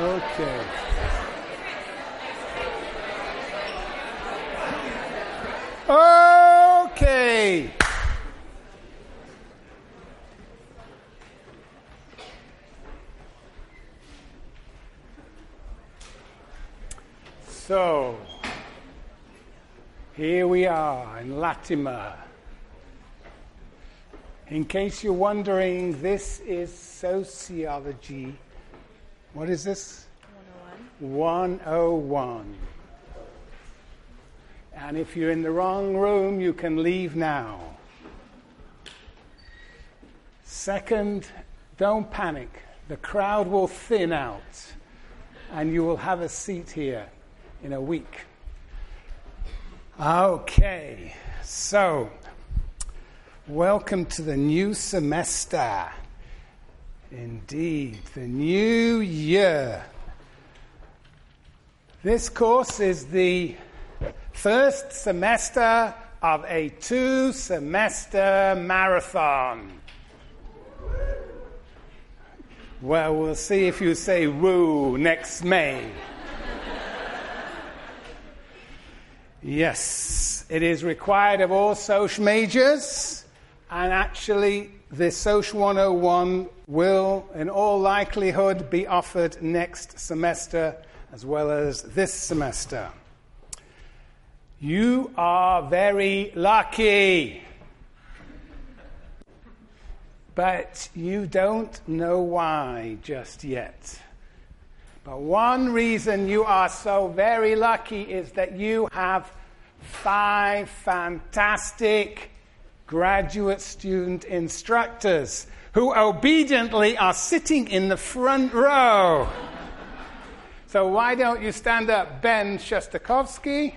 Okay. Okay. So, here we are in Latimer. In case you're wondering, this is sociology. What is this? 101. 101. And if you're in the wrong room, you can leave now. Second, don't panic. The crowd will thin out, and you will have a seat here in a week. Okay, so welcome to the new semester. Indeed, the new year. This course is the first semester of a two semester marathon. Well, we'll see if you say woo next May. Yes, it is required of all social majors, and actually, the Social 101 will, in all likelihood, be offered next semester as well as this semester. You are very lucky, but you don't know why just yet. But one reason you are so very lucky is that you have five fantastic graduate student instructors who obediently are sitting in the front row. So why don't you stand up, Ben Shestakofsky?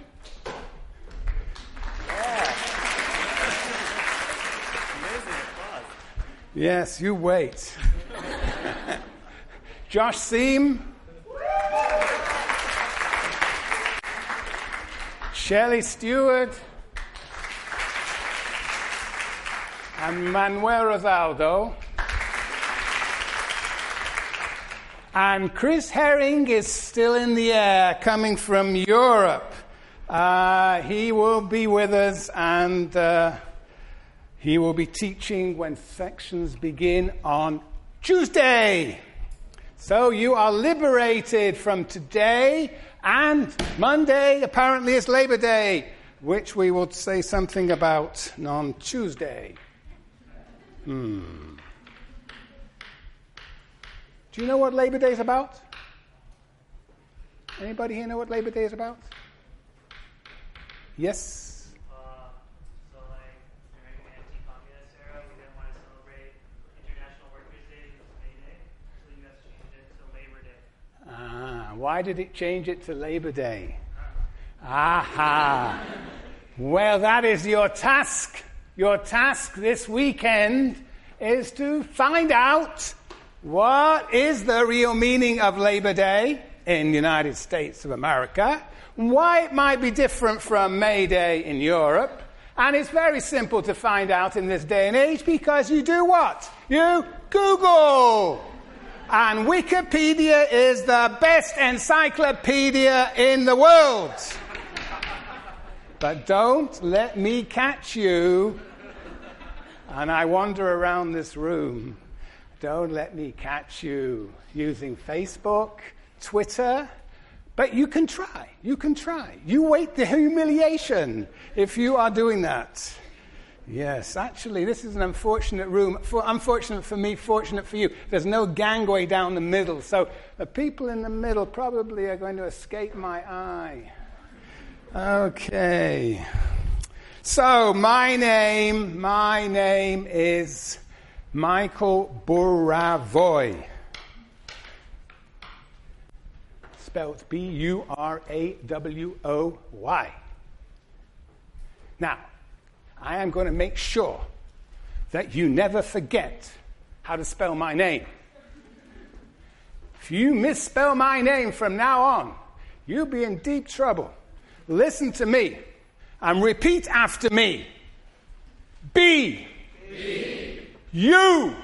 Yes, you wait. Josh Seim. Shelley Stewart and Manuel Rosaldo. And Chris Herring is still in the air, coming from Europe. Uh, he will be with us and uh, he will be teaching when sections begin on Tuesday. So you are liberated from today and Monday apparently is Labor Day, which we will say something about on Tuesday. Hmm. Do you know what Labor Day is about? Anybody here know what Labor Day is about? Yes? So like during the anti-communist era, we didn't want to celebrate International Workers' Day. Ah, why did it change it to Labor Day? Aha. Well, that is your task. Your task this weekend is to find out what is the real meaning of Labor Day in the United States of America, why it might be different from May Day in Europe. And it's very simple to find out in this day and age because you do what? You Google. And Wikipedia is the best encyclopedia in the world. But don't let me catch you. And I wander around this room. Don't let me catch you using Facebook, Twitter. But you can try. You can try. You wait the humiliation if you are doing that. Yes, actually, this is an unfortunate room. For, unfortunate for me, fortunate for you. There's no gangway down the middle, so the people in the middle probably are going to escape my eye. Okay. So, my name, my name is Michael Burawoy. Spelled B U R A W O Y. Now, I am going to make sure that you never forget how to spell my name. If you misspell my name from now on, you'll be in deep trouble. Listen to me and repeat after me. B. B. U. U.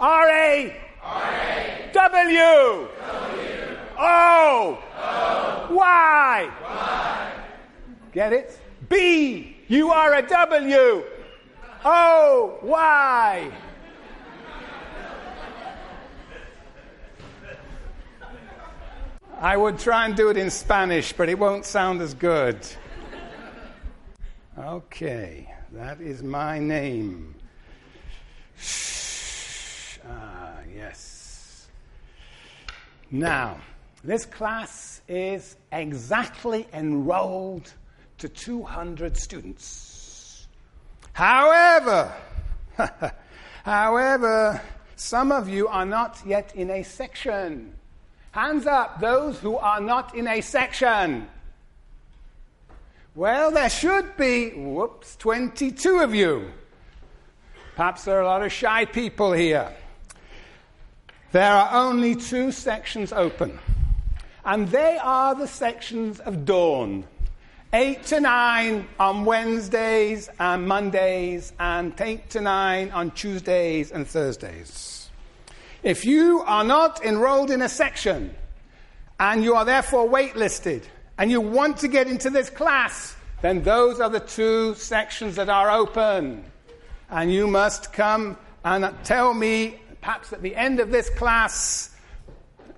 R. A. R. A. W. W. O. o. Y. y. Get it? B. You are a W. O. Y. I would try and do it in Spanish, but it won't sound as good. Okay, that is my name. Shh. Ah, yes. Now, this class is exactly enrolled to 200 students. However, however, some of you are not yet in a section. Hands up, those who are not in a section. Well, there should be, whoops, 22 of you. Perhaps there are a lot of shy people here. There are only two sections open, and they are the sections of dawn. 8 to 9 on Wednesdays and Mondays, and 8 to 9 on Tuesdays and Thursdays. If you are not enrolled in a section and you are therefore waitlisted and you want to get into this class, then those are the two sections that are open. And you must come and tell me, perhaps at the end of this class,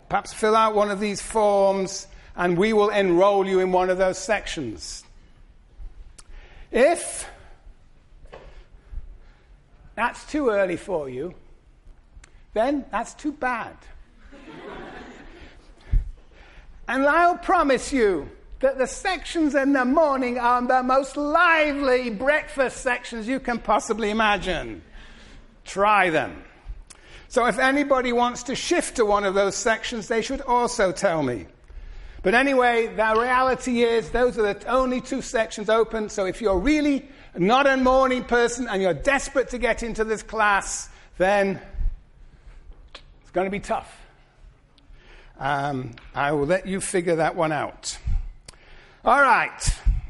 perhaps fill out one of these forms, and we will enroll you in one of those sections. If that's too early for you, then that's too bad. and I'll promise you that the sections in the morning are the most lively breakfast sections you can possibly imagine. Try them. So if anybody wants to shift to one of those sections, they should also tell me. But anyway, the reality is those are the only two sections open. So if you're really not a morning person and you're desperate to get into this class, then it's going to be tough. Um, I will let you figure that one out. All right.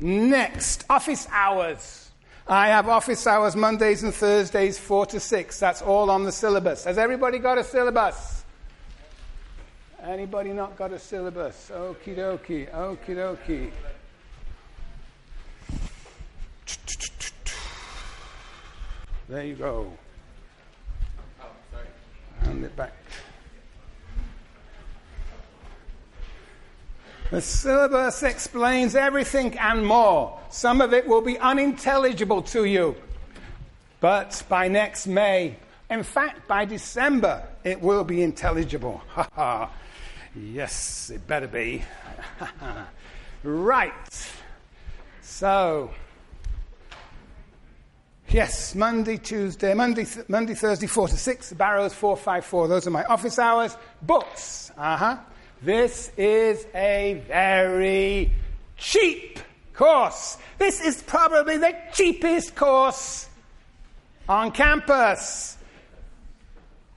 Next, office hours. I have office hours Mondays and Thursdays, 4 to 6. That's all on the syllabus. Has everybody got a syllabus? Anybody not got a syllabus? Okie dokie, okie dokie. There you go. Oh. Hand it back. The syllabus explains everything and more. Some of it will be unintelligible to you. But by next May, in fact, by December, it will be intelligible. Ha ha. Yes, it better be. right. So, yes, Monday, Tuesday, Monday, th- Monday, Thursday, 4 to 6, Barrows 454. Those are my office hours. Books. Uh huh. This is a very cheap course. This is probably the cheapest course on campus.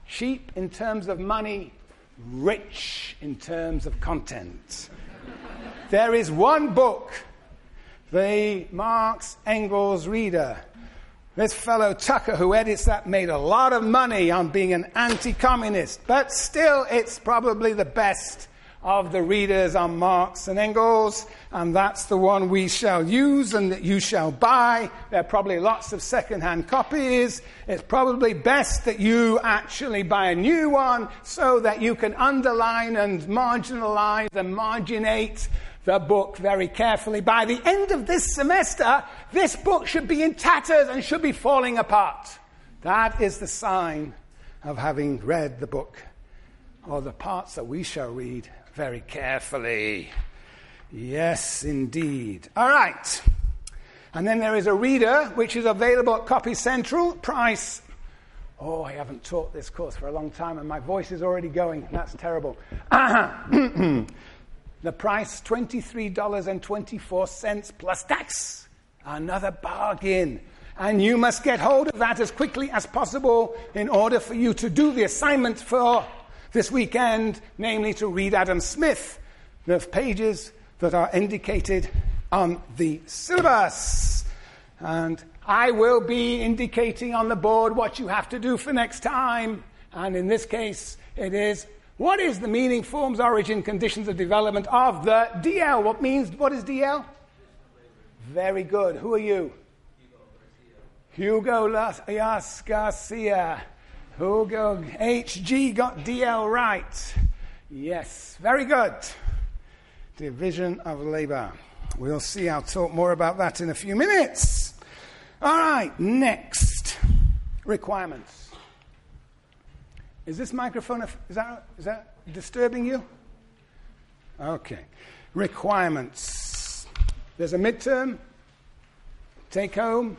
Cheap in terms of money, rich in terms of content. there is one book, the Marx Engels Reader. This fellow Tucker, who edits that, made a lot of money on being an anti communist, but still, it's probably the best of the readers on Marx and Engels, and that's the one we shall use and that you shall buy. There are probably lots of second-hand copies. It's probably best that you actually buy a new one so that you can underline and marginalize and marginate the book very carefully. By the end of this semester, this book should be in tatters and should be falling apart. That is the sign of having read the book or the parts that we shall read very carefully. Yes, indeed. All right. And then there is a reader, which is available at Copy Central. Price. Oh, I haven't taught this course for a long time, and my voice is already going. That's terrible. the price $23.24 plus tax. Another bargain. And you must get hold of that as quickly as possible in order for you to do the assignment for this weekend, namely to read Adam Smith, the pages that are indicated on the syllabus. And I will be indicating on the board what you have to do for next time. And in this case, it is What is the meaning, forms, origin, conditions of development of the DL? What means, what is DL? Very good. Who are you? Hugo Las Garcia. Hugo HG got DL right. Yes, very good. Division of labor. We'll see. I'll talk more about that in a few minutes. All right, next requirements. Is this microphone, is that, is that disturbing you? Okay. Requirements. There's a midterm, take home,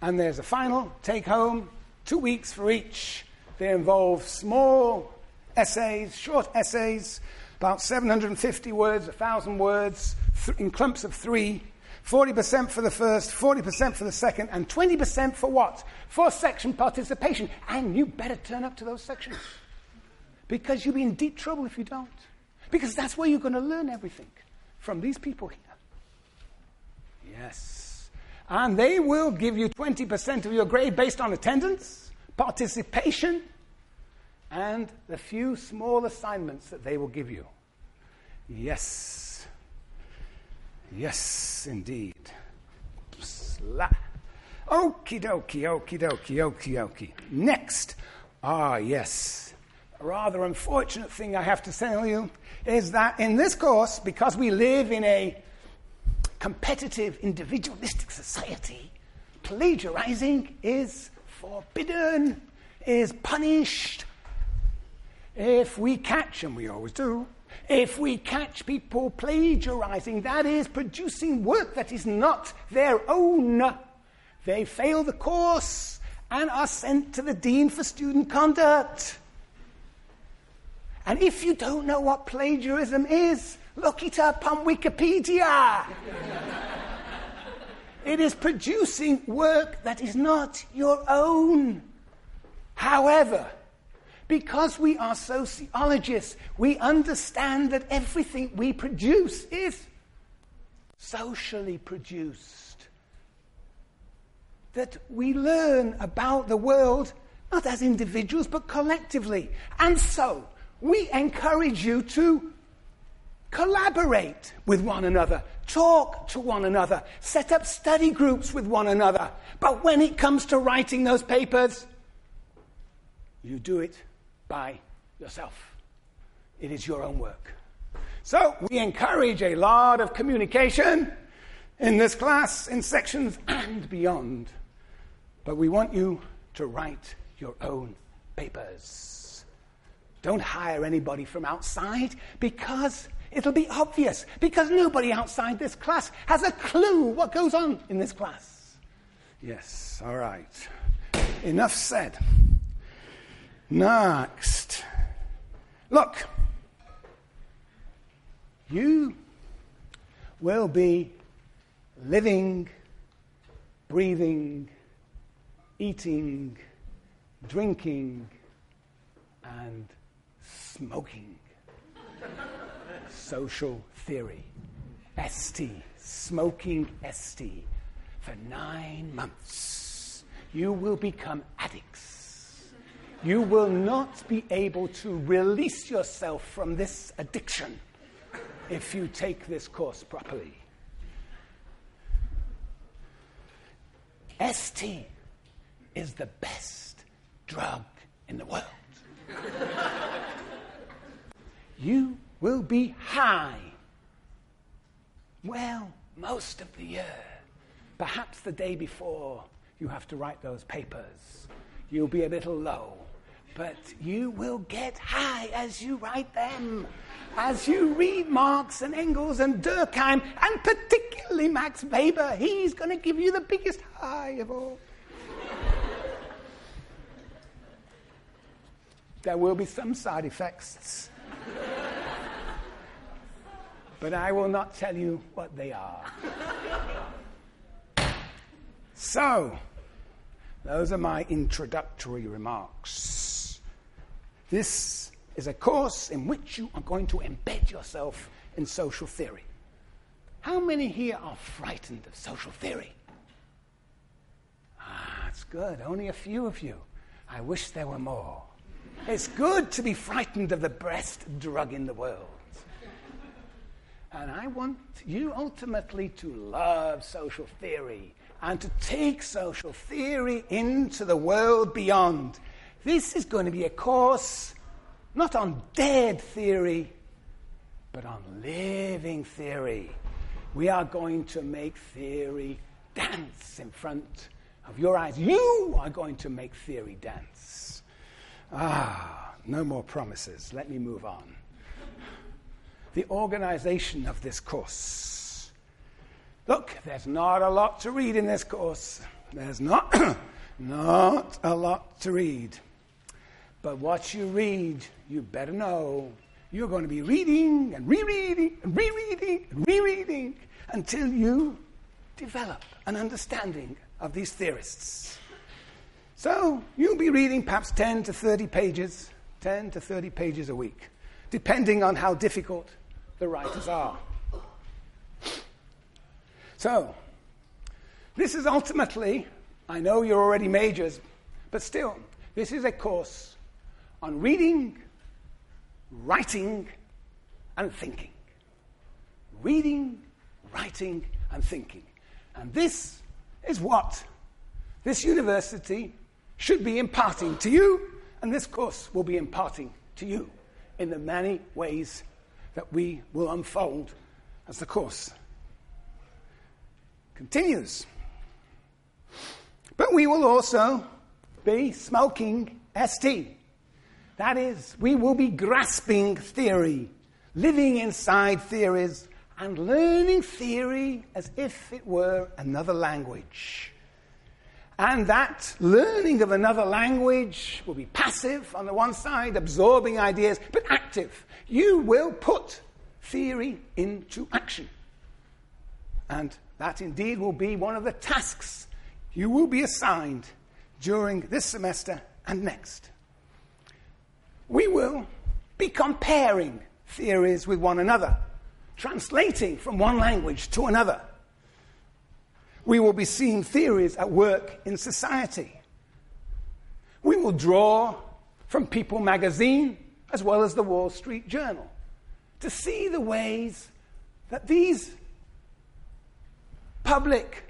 and there's a final, take home, two weeks for each. They involve small essays, short essays, about 750 words, 1,000 words, th- in clumps of three. 40% for the first, 40% for the second, and 20% for what? For section participation. And you better turn up to those sections. Because you'll be in deep trouble if you don't. Because that's where you're going to learn everything from these people here. Yes. And they will give you 20% of your grade based on attendance, participation, and the few small assignments that they will give you. Yes. Yes, indeed. Okie dokie, okie dokie, okie dokie. Next. Ah, yes. A rather unfortunate thing I have to tell you is that in this course, because we live in a competitive, individualistic society, plagiarizing is forbidden, is punished, if we catch, and we always do, if we catch people plagiarizing, that is, producing work that is not their own, they fail the course and are sent to the Dean for Student Conduct. And if you don't know what plagiarism is, look it up on Wikipedia. it is producing work that is not your own. However, because we are sociologists, we understand that everything we produce is socially produced. That we learn about the world not as individuals but collectively. And so, we encourage you to collaborate with one another, talk to one another, set up study groups with one another. But when it comes to writing those papers, you do it by yourself. It is your own work. So we encourage a lot of communication in this class, in sections, and beyond. But we want you to write your own papers. Don't hire anybody from outside because it'll be obvious, because nobody outside this class has a clue what goes on in this class. Yes, all right. Enough said. Next. Look, you will be living, breathing, eating, drinking, and smoking. Social theory. ST. Smoking ST. For nine months, you will become addicts you will not be able to release yourself from this addiction if you take this course properly. ST is the best drug in the world. you will be high. Well, most of the year. Perhaps the day before you have to write those papers, you'll be a little low but you will get high as you write them. As you read Marx and Engels and Durkheim, and particularly Max Weber, he's going to give you the biggest high of all. there will be some side effects, but I will not tell you what they are. So, those are my introductory remarks. This is a course in which you are going to embed yourself in social theory. How many here are frightened of social theory? Ah, that's good. Only a few of you. I wish there were more. It's good to be frightened of the best drug in the world. And I want you ultimately to love social theory and to take social theory into the world beyond. This is going to be a course not on dead theory, but on living theory. We are going to make theory dance in front of your eyes. You are going to make theory dance. Ah, no more promises. Let me move on. The organization of this course. Look, there's not a lot to read in this course. There's not, not a lot to read. But what you read, you better know you're going to be reading and rereading and rereading and rereading until you develop an understanding of these theorists. So you'll be reading perhaps 10 to 30 pages, 10 to 30 pages a week, depending on how difficult the writers are. So, this is ultimately, I know you're already majors, but still, this is a course on reading, writing, and thinking. Reading, writing, and thinking. And this is what this university should be imparting to you, and this course will be imparting to you in the many ways that we will unfold as the course continues. But we will also be smoking ST. That is, we will be grasping theory, living inside theories, and learning theory as if it were another language. And that learning of another language will be passive on the one side, absorbing ideas, but active. You will put theory into action. And that indeed will be one of the tasks you will be assigned during this semester and next. We will be comparing theories with one another, translating from one language to another we will be seeing theories at work in society. We will draw from People magazine as well as the Wall Street Journal to see the ways that these public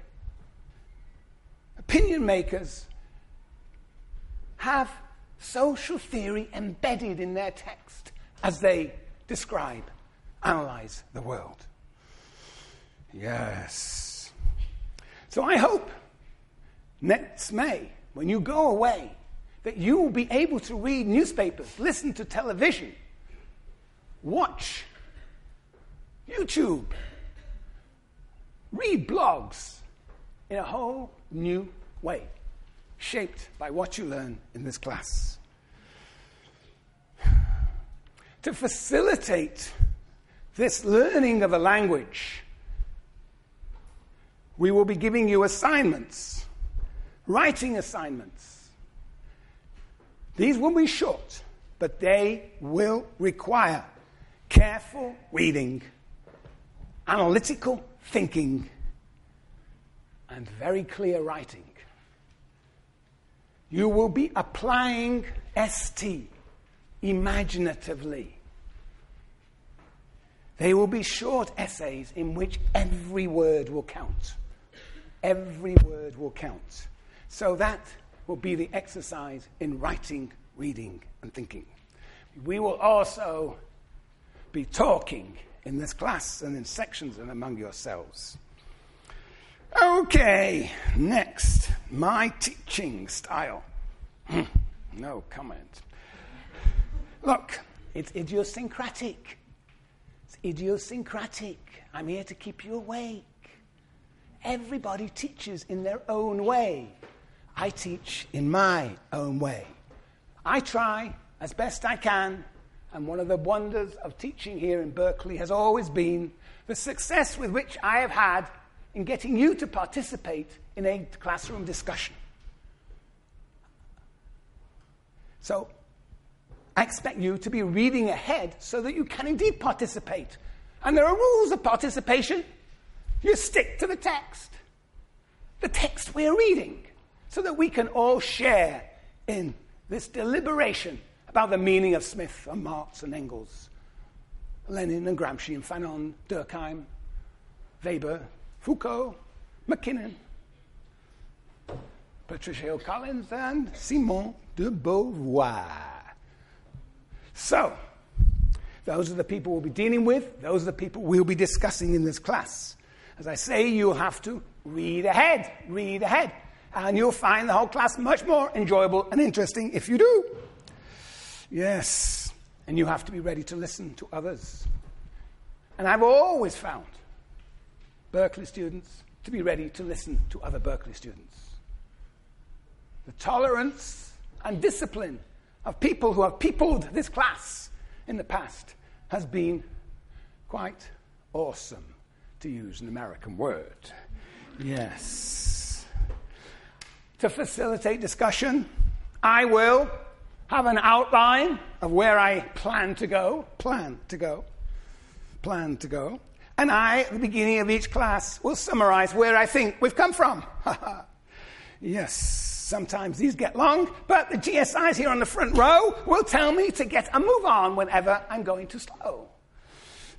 opinion makers have social theory embedded in their text as they describe, analyze the world. Yes. So I hope next May, when you go away, that you will be able to read newspapers, listen to television, watch YouTube, read blogs in a whole new way, shaped by what you learn in this class. To facilitate this learning of a language, we will be giving you assignments, writing assignments. These will be short, but they will require careful reading, analytical thinking, and very clear writing. You will be applying ST imaginatively. They will be short essays in which every word will count. Every word will count. So that will be the exercise in writing, reading, and thinking. We will also be talking in this class and in sections and among yourselves. Okay, next, my teaching style. Hmm, no comment. Look, it's idiosyncratic. It's idiosyncratic. I'm here to keep you awake. Everybody teaches in their own way. I teach in my own way. I try as best I can, and one of the wonders of teaching here in Berkeley has always been the success with which I have had in getting you to participate in a classroom discussion. So, I expect you to be reading ahead so that you can indeed participate. And there are rules of participation. You stick to the text, the text we're reading, so that we can all share in this deliberation about the meaning of Smith and Marx and Engels, Lenin and Gramsci and Fanon, Durkheim, Weber, Foucault, MacKinnon, Patricia Hill Collins, and Simone de Beauvoir. So, those are the people we'll be dealing with. Those are the people we'll be discussing in this class. As I say, you'll have to read ahead, read ahead. And you'll find the whole class much more enjoyable and interesting if you do. Yes. And you have to be ready to listen to others. And I've always found Berkeley students to be ready to listen to other Berkeley students. The tolerance and discipline of people who have peopled this class in the past has been quite awesome, to use an American word. Yes. To facilitate discussion, I will have an outline of where I plan to go, plan to go, plan to go. And I, at the beginning of each class, will summarize where I think we've come from. yes, sometimes these get long, but the GSIs here on the front row will tell me to get a move on whenever I'm going too slow.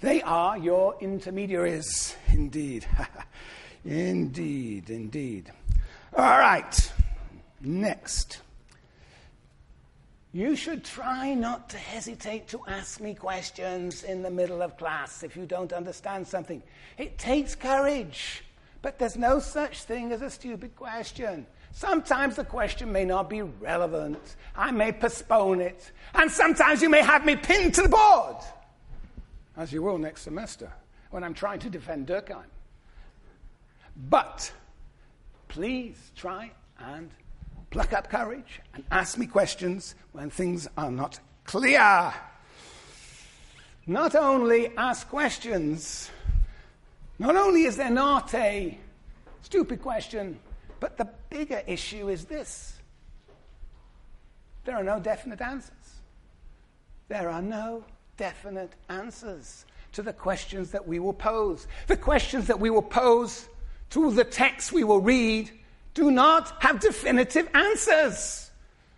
They are your intermediaries, indeed. indeed, indeed. All right, next. You should try not to hesitate to ask me questions in the middle of class if you don't understand something. It takes courage, but there's no such thing as a stupid question. Sometimes the question may not be relevant. I may postpone it. And sometimes you may have me pinned to the board, as you will next semester when I'm trying to defend Durkheim. But please try and pluck up courage and ask me questions when things are not clear. Not only ask questions, not only is there not a stupid question, but the bigger issue is this there are no definite answers. There are no definite answers to the questions that we will pose. The questions that we will pose to the text we will read do not have definitive answers.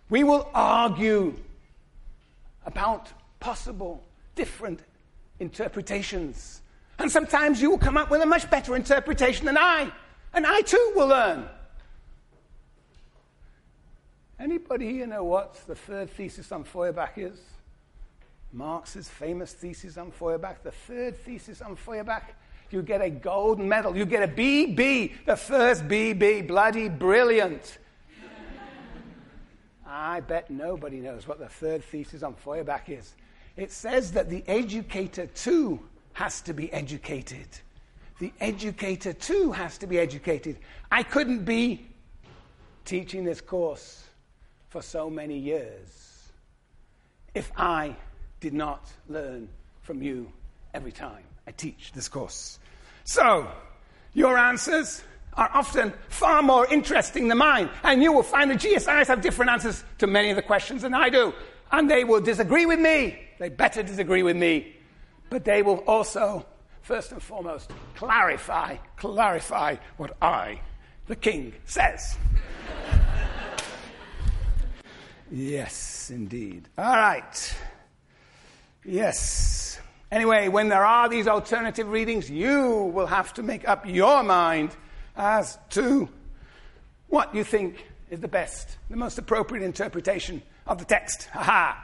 We will argue about possible different interpretations. And sometimes you will come up with a much better interpretation than I. And I too will learn. Anybody here know what the third thesis on Feuerbach is? Marx's famous thesis on Feuerbach. The third thesis on Feuerbach you get a gold medal. You get a BB, the first BB. Bloody brilliant. I bet nobody knows what the third thesis on Feuerbach is. It says that the educator too has to be educated. The educator too has to be educated. I couldn't be teaching this course for so many years if I did not learn from you every time. I teach this course. So, your answers are often far more interesting than mine, and you will find the GSIs have different answers to many of the questions than I do. And they will disagree with me. They better disagree with me. But they will also, first and foremost, clarify, clarify what I, the king, says. yes, indeed. All right. Yes. Anyway, when there are these alternative readings, you will have to make up your mind as to what you think is the best, the most appropriate interpretation of the text. Aha!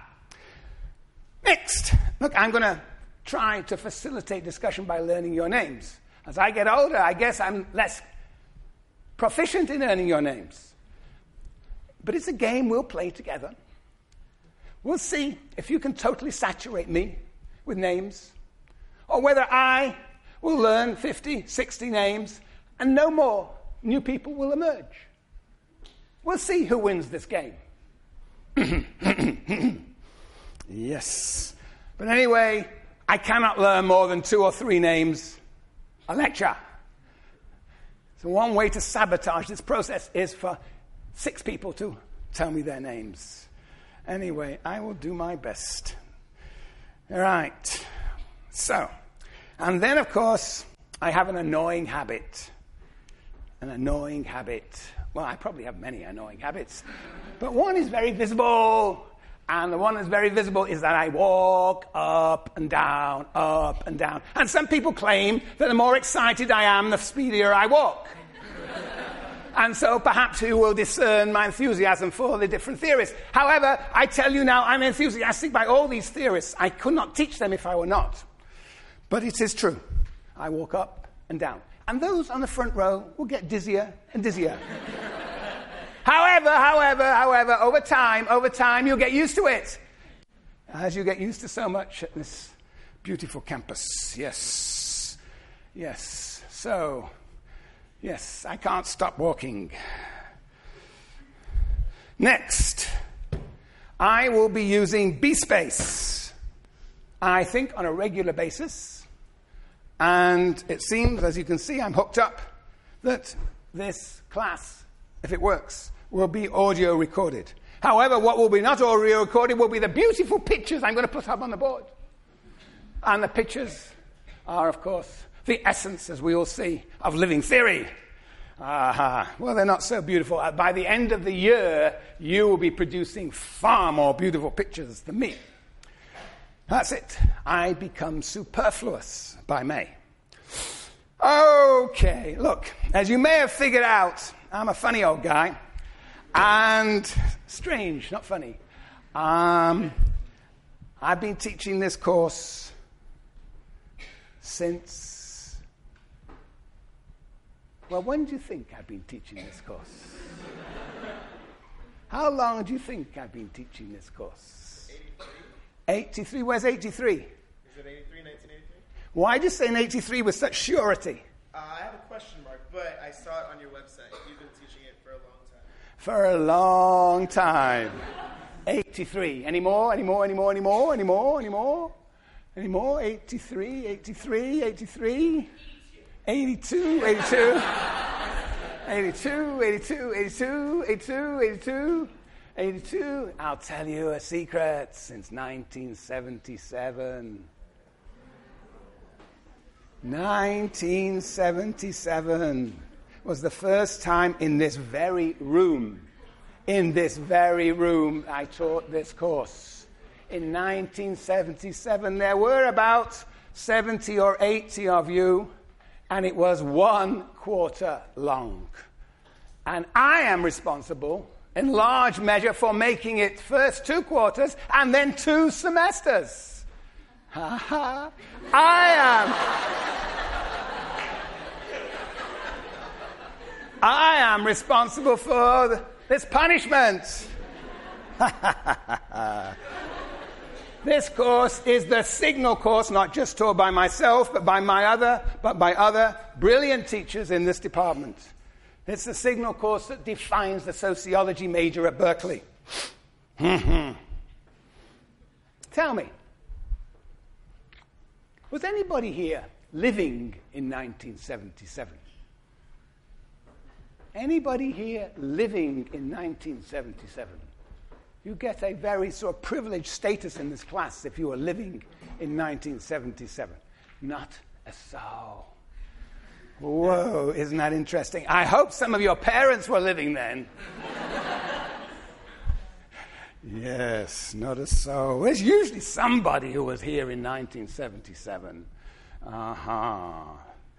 Next, look, I'm going to try to facilitate discussion by learning your names. As I get older, I guess I'm less proficient in learning your names. But it's a game we'll play together. We'll see if you can totally saturate me with names, or whether I will learn 50, 60 names and no more new people will emerge. We'll see who wins this game. yes. But anyway, I cannot learn more than two or three names a lecture. So, one way to sabotage this process is for six people to tell me their names. Anyway, I will do my best. All right. So, and then, of course, I have an annoying habit. An annoying habit. Well, I probably have many annoying habits, but one is very visible, And the one that's very visible is that I walk up and down, up and down. And some people claim that the more excited I am, the speedier I walk. And so perhaps you will discern my enthusiasm for the different theories. However, I tell you now, I'm enthusiastic by all these theorists. I could not teach them if I were not. But it is true. I walk up and down. And those on the front row will get dizzier and dizzier. however, however, however, over time, over time, you'll get used to it. As you get used to so much at this beautiful campus. Yes. Yes. So, yes, I can't stop walking. Next, I will be using BSpace. I think on a regular basis. And it seems, as you can see, I'm hooked up, that this class, if it works, will be audio recorded. However, what will be not audio recorded will be the beautiful pictures I'm going to put up on the board. And the pictures are, of course, the essence, as we all see, of living theory. Uh-huh. Well, they're not so beautiful. Uh, by the end of the year, you will be producing far more beautiful pictures than me. That's it. I become superfluous by May. Okay, look, as you may have figured out, I'm a funny old guy. And strange, not funny. Um, I've been teaching this course since. Well, when do you think I've been teaching this course? How long do you think I've been teaching this course? 83. 83. Where's 83? Is it 83, 1983? Why do you say 83 with such surety? Uh, I have a question mark, but I saw it on your website. You've been teaching it for a long time. For a long time. 83. Any more? Any more? Any more? Any more? Any more? Any more? Any more? 83, 83, 83, 82, 82, 82, 82, 82, 82, 82, 82. I'll tell you a secret since 1977. 1977 was the first time in this very room, in this very room, I taught this course. In 1977, there were about 70 or 80 of you, and it was one quarter long. And I am responsible, in large measure, for making it first two quarters and then two semesters. Ha. I am. I am responsible for this punishment. this course is the signal course, not just taught by myself, but by my other, but by other brilliant teachers in this department. It's the signal course that defines the sociology major at Berkeley. Tell me, was anybody here living in 1977? Anybody here living in 1977? You get a very sort of privileged status in this class if you were living in 1977. Not a soul. Whoa, isn't that interesting? I hope some of your parents were living then. Yes, not a soul. There's usually somebody who was here in 1977. Uh huh.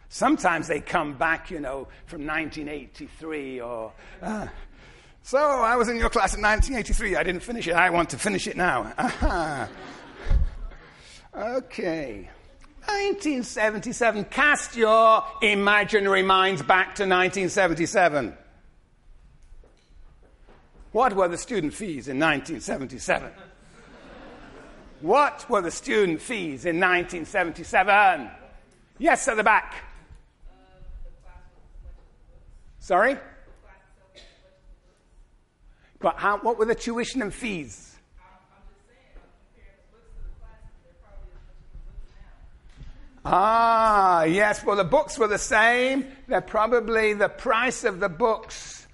Sometimes they come back, you know, from 1983 or. Uh, so I was in your class in 1983. I didn't finish it. I want to finish it now. Uh-huh. Okay. 1977. Cast your imaginary minds back to 1977. What were the student fees in 1977? What were the student fees in 1977? Yes, at the back. Sorry? But how, what were the tuition and fees? Ah, yes. Well, the books were the same. They're probably the price of the books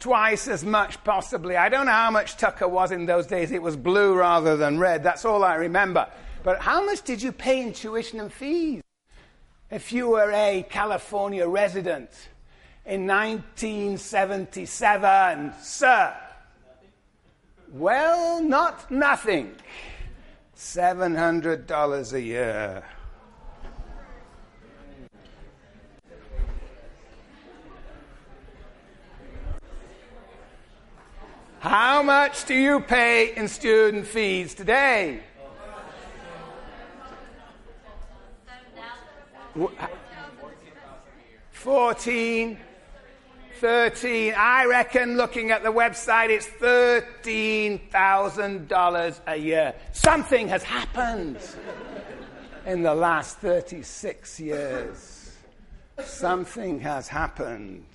twice as much, possibly. I don't know how much Tucker was in those days. It was blue rather than red. That's all I remember. But how much did you pay in tuition and fees if you were a California resident in 1977, sir? Well, not nothing. $700 a year. How much do you pay in student fees today? 14, 13. I reckon looking at the website, it's $13,000 a year. Something has happened in the last 36 years. Something has happened.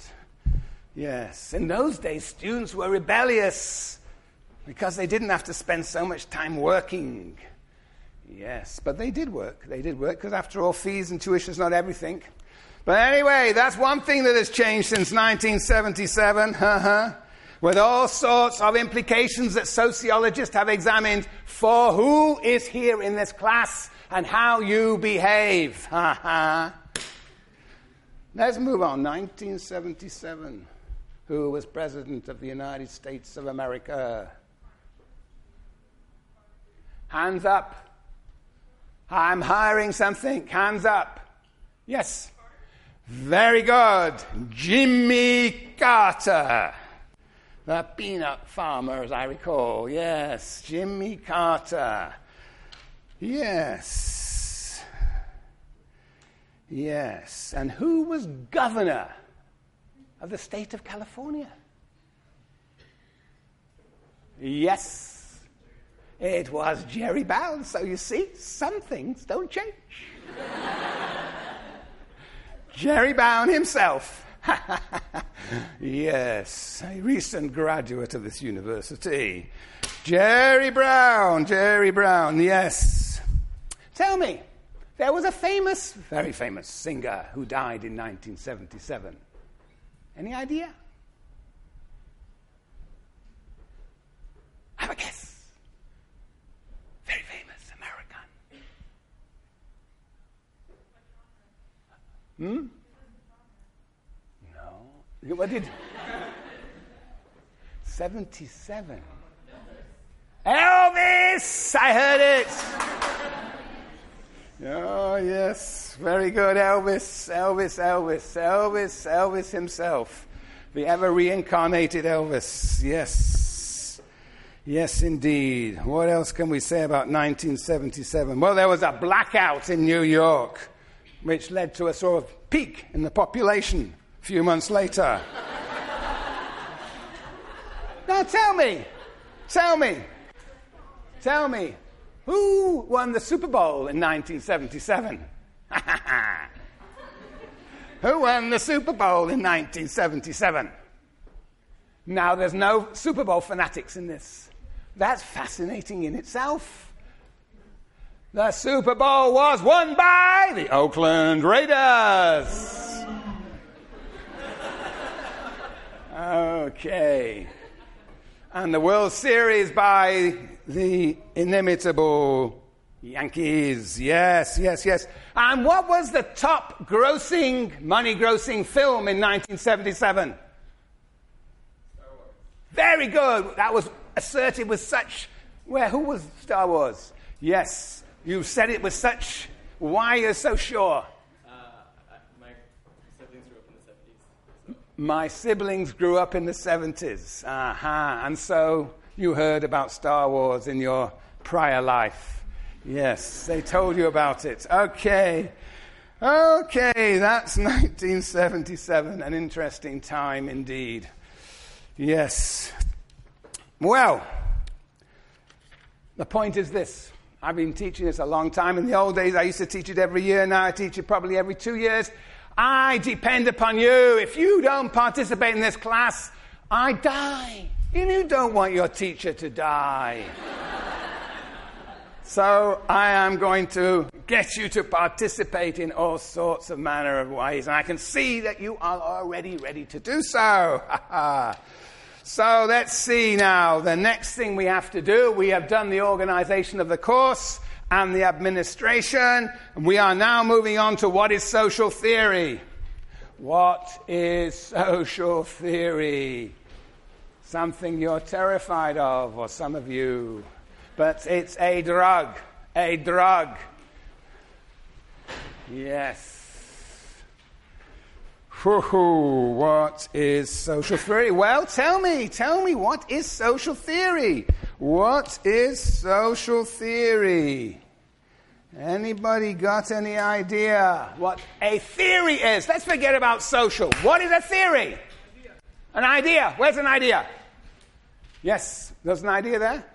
Yes. In those days, students were rebellious because they didn't have to spend so much time working. Yes, but they did work. They did work because, after all, fees and tuition is not everything. But anyway, that's one thing that has changed since 1977, uh-huh, with all sorts of implications that sociologists have examined for who is here in this class and how you behave. Uh-huh. Let's move on. 1977 who was President of the United States of America? Hands up. I'm hiring something. Hands up. Yes. Very good. Jimmy Carter. The peanut farmer, as I recall. Yes. Jimmy Carter. Yes. Yes. And who was governor of the state of California. Yes, it was Jerry Brown. So you see, some things don't change. Jerry Brown himself. yes, a recent graduate of this university. Jerry Brown, Jerry Brown, yes. Tell me, there was a famous, very famous singer who died in 1977. Any idea? Have a guess. Very famous American. Hmm? No. What did? 77. Elvis! I heard it! Oh, yes. Very good, Elvis. Elvis, Elvis, Elvis, Elvis himself. The ever reincarnated Elvis. Yes. Yes, indeed. What else can we say about 1977? Well, there was a blackout in New York, which led to a sort of peak in the population a few months later. now tell me, tell me, tell me, who won the Super Bowl in 1977? Who won the Super Bowl in 1977? Now, there's no Super Bowl fanatics in this. That's fascinating in itself. The Super Bowl was won by the Oakland Raiders. Okay and the World Series by the inimitable Yankees. Yes, yes, yes. And what was the top grossing, money grossing film in 1977? Very good. That was asserted with such. Where? Who was Star Wars? Yes, you said it with such. Why are you so sure? my siblings grew up in the 70s. Uh-huh. And so you heard about Star Wars in your prior life. Yes, they told you about it. Okay. Okay, that's 1977. An interesting time indeed. Yes. Well, the point is this. I've been teaching this a long time. In the old days, I used to teach it every year. Now I teach it probably every two years. I depend upon you. If you don't participate in this class, I die. And you don't want your teacher to die. so I am going to get you to participate in all sorts of manner of ways. And I can see that you are already ready to do so. so let's see now. The next thing we have to do, we have done the organization of the course and the administration. and We are now moving on to what is social theory. What is social theory? something you're terrified of, or some of you. But it's a drug. A drug. Yes. What is social theory? Well, tell me, tell me, what is social theory? What is social theory? Anybody got any idea what a theory is? Let's forget about social. What is a theory? An idea. Where's an idea? Yes, there's an idea there?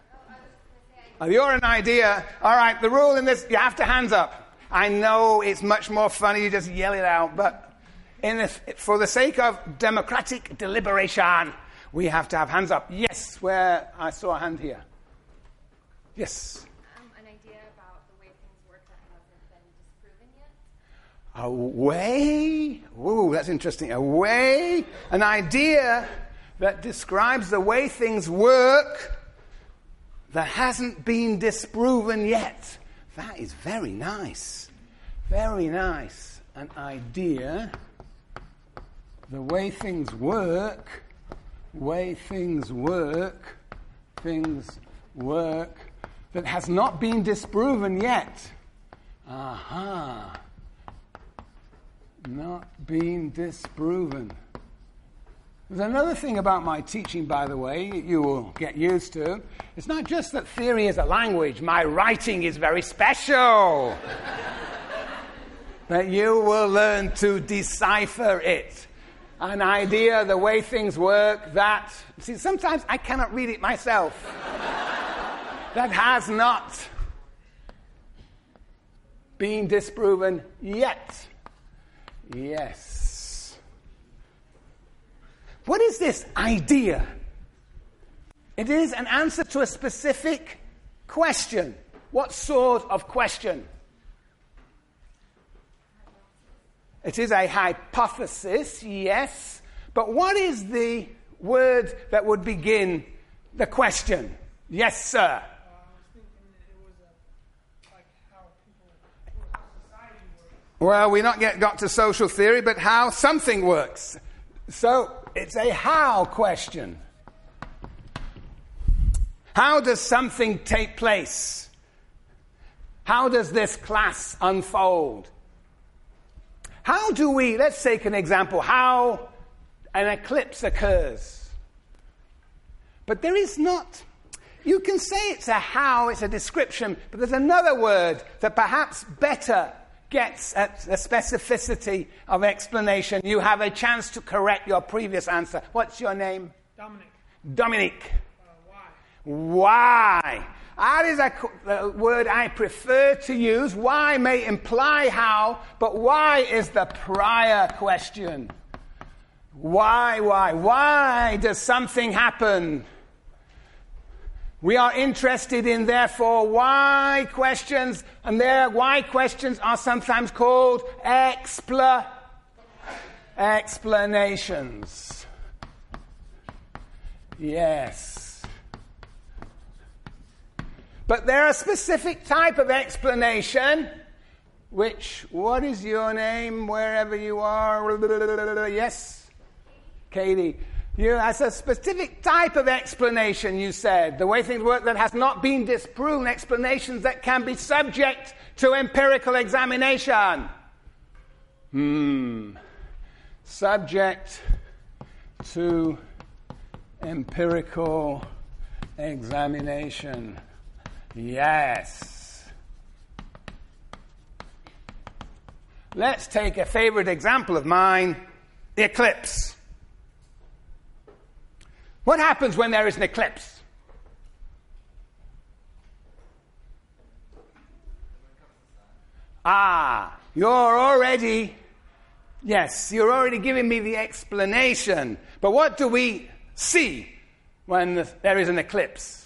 Oh, you're an idea. All right, the rule in this, you have to hands up. I know it's much more funny, you just yell it out, but the, for the sake of democratic deliberation, we have to have hands up. Yes, where I saw a hand here. Yes. Um, an idea about the way things work that hasn't been disproven yet. A way? Ooh, that's interesting. A way, an idea that describes the way things work that hasn't been disproven yet. That is very nice. Very nice. An idea, the way things work, way things work, things work, that has not been disproven yet. Aha. Not been disproven. There's another thing about my teaching, by the way, you will get used to. It's not just that theory is a language, my writing is very special. that you will learn to decipher it. An idea, the way things work, that. See, sometimes I cannot read it myself. that has not been disproven yet. Yes. What is this idea? It is an answer to a specific question. What sort of question? It is a hypothesis, yes, but what is the word that would begin the question? Yes, sir. Well, we not yet got to social theory, but how something works. So, it's a how question. How does something take place? How does this class unfold? How do we, let's take an example, how an eclipse occurs. But there is not, you can say it's a how, it's a description, but there's another word that perhaps better gets at the specificity of explanation, you have a chance to correct your previous answer. What's your name? Dominic. Dominic. Uh, why? Why? That is a, word I prefer to use. Why may imply how, but why is the prior question. Why, why, why does something happen? We are interested in, therefore, why questions, and their why questions are sometimes called expla- explanations. Yes. But there are a specific type of explanation, which, what is your name, wherever you are? Yes? Katie you, as a specific type of explanation, you said, the way things work that has not been disproven, explanations that can be subject to empirical examination. Hmm. Subject to empirical examination. Yes. Let's take a favorite example of mine the eclipse. What happens when there is an eclipse? Ah, you're already, yes, you're already giving me the explanation. But what do we see when there is an eclipse?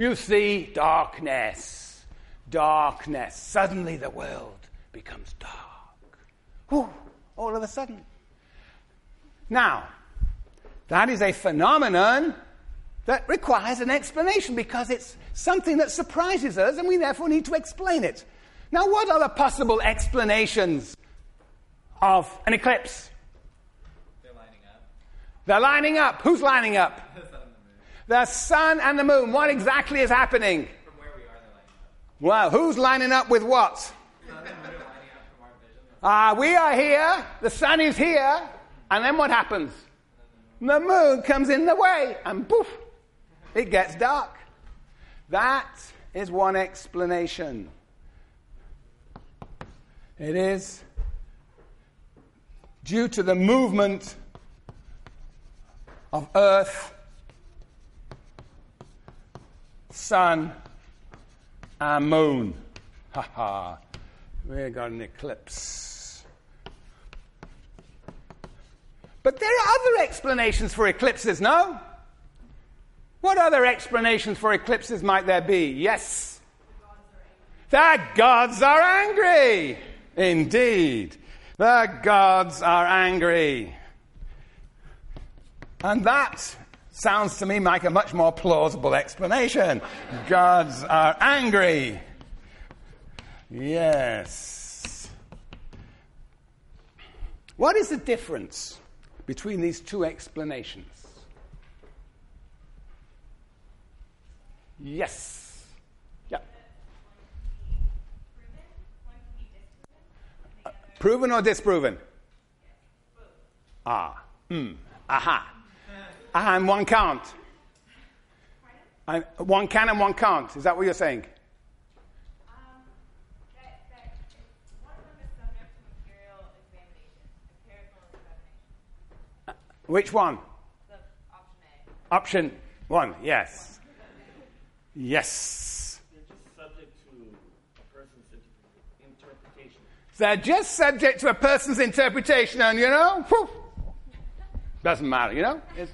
You see darkness, darkness. Suddenly the world becomes dark. Whew, all of a sudden. Now, that is a phenomenon that requires an explanation because it's something that surprises us and we therefore need to explain it. Now, what are the possible explanations of an eclipse? They're lining up. They're lining up. Who's lining up? The sun and the moon. What exactly is happening? From where we are, they're. Well, who's lining up with what? Ah, we are here, the sun is here, and then what happens? The moon comes in the way, and poof, it gets dark. That is one explanation. It is due to the movement of Earth, Sun, and Moon. Ha ha. We got an eclipse. But there are other explanations for eclipses, no? What other explanations for eclipses might there be? Yes? The gods are angry. Indeed. The gods are angry. And that sounds to me like a much more plausible explanation. Gods are angry. Yes. What is the difference between these two explanations? Yes. Yeah. Proven or disproven? Ah. Hmm. Aha. And one can't. And one can and one can't. Is that what you're saying? Um. Which one? Option A. Option one, yes. Yes. They're just subject to a person's interpretation. They're just subject to a person's interpretation, and you know, whew, doesn't matter, you know? It's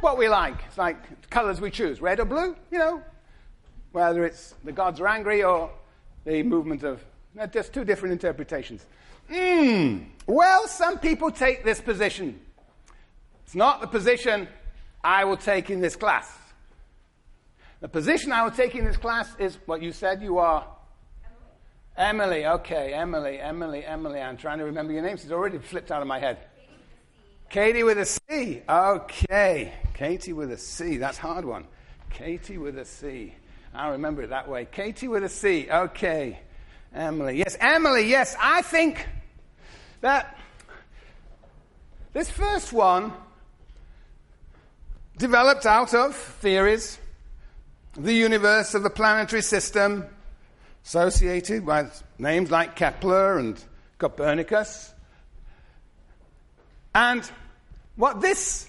what we like. It's like colors we choose red or blue, you know? Whether it's the gods are angry or the movement of. Just two different interpretations. Hmm. Well, some people take this position. It's not the position I will take in this class. The position I will take in this class is what you said you are. Emily, okay, Emily, Emily, Emily. I'm trying to remember your name. It's already flipped out of my head. Katie with a C. Okay. Katie with a C. That's hard one. Katie with a C. I'll remember it that way. Katie with a C. Okay. Emily. Yes, Emily, yes. I think that this first one developed out of theories the universe, of the planetary system, associated with names like Kepler and Copernicus. And what this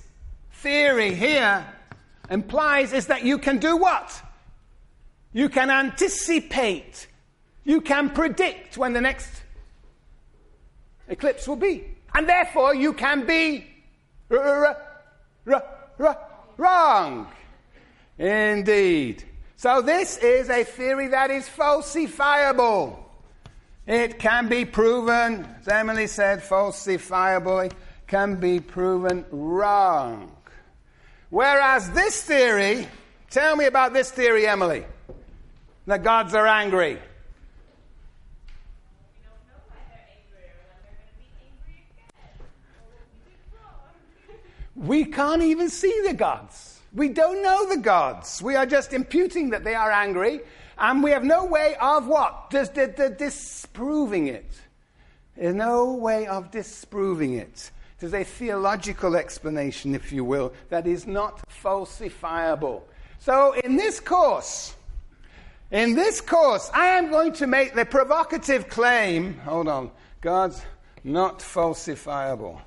theory here implies is that you can do what? You can anticipate, you can predict when the next eclipse will be. And therefore, you can be r- r- r- wrong. Indeed. So, this is a theory that is falsifiable. It can be proven, as Emily said, falsifiable. Can be proven wrong. Whereas this theory, tell me about this theory, Emily. The gods are angry. We don't know why they're angry or when they're going to be angry again. Or what we did wrong. We can't even see the gods. We don't know the gods. We are just imputing that they are angry, and we have no way of what? Dis- dis- disproving it. There's no way of disproving it. There's a theological explanation, if you will, that is not falsifiable. So, in this course, in this course, I am going to make the provocative claim hold on, God's not falsifiable.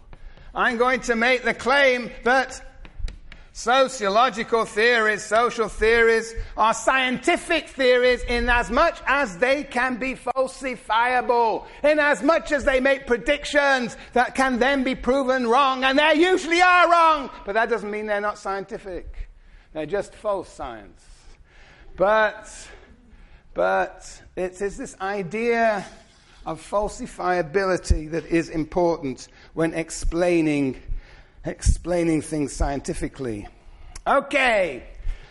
I'm going to make the claim that sociological theories, social theories, are scientific theories in as much as they can be falsifiable, in as much as they make predictions that can then be proven wrong, and they usually are wrong, but that doesn't mean they're not scientific. They're just false science. But, but it is this idea of falsifiability that is important when explaining explaining things scientifically. Okay,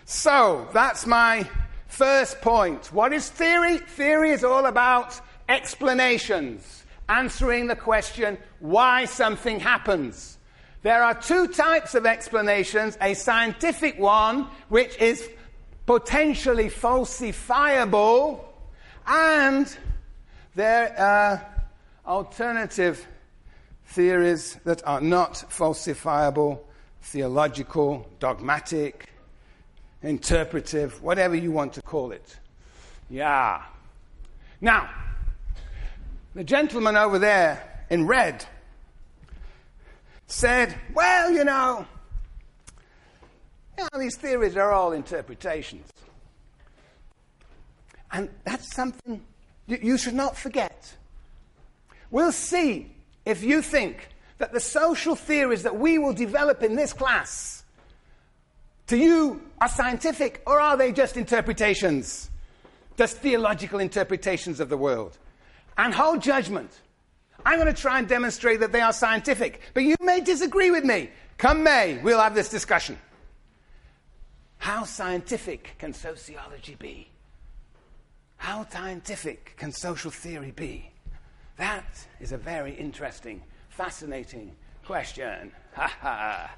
so that's my first point. What is theory? Theory is all about explanations, answering the question why something happens. There are two types of explanations a scientific one, which is potentially falsifiable, and there are alternative theories that are not falsifiable, theological, dogmatic, interpretive, whatever you want to call it. Yeah. Now, the gentleman over there in red said, Well, you know, you know, these theories are all interpretations. And that's something you, you should not forget. We'll see if you think that the social theories that we will develop in this class to you are scientific or are they just interpretations? Just theological interpretations of the world. And hold judgment. I'm going to try and demonstrate that they are scientific, but you may disagree with me. Come May, we'll have this discussion. How scientific can sociology be? How scientific can social theory be? That is a very interesting, fascinating question. Ha ha.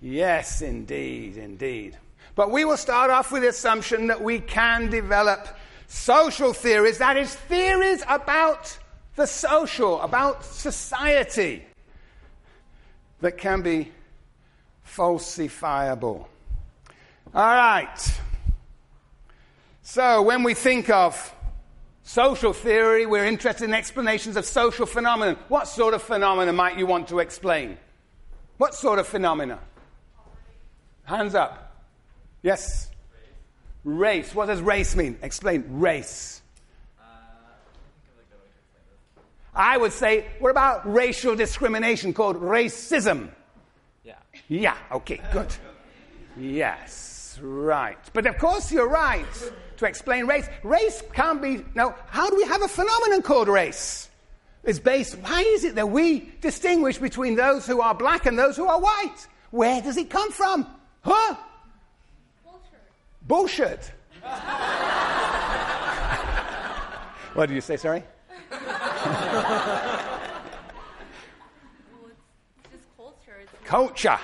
Yes, indeed, indeed. But we will start off with the assumption that we can develop social theories, that is, theories about the social, about society, that can be falsifiable. All right. So when we think of social theory, we're interested in explanations of social phenomena. What sort of phenomena might you want to explain? What sort of phenomena? Hands up. Yes. Race. What does race mean? Explain. Race. I would say, what about racial discrimination called racism? Yeah. Yeah, okay, good. Yes, right. But of course, you're right to explain race. Race can't be. Now, how do we have a phenomenon called race? It's based. Why is it that we distinguish between those who are black and those who are white? Where does it come from? Huh? Bullshit. what did you say, sorry? Well, it's just culture. It's not- Culture. not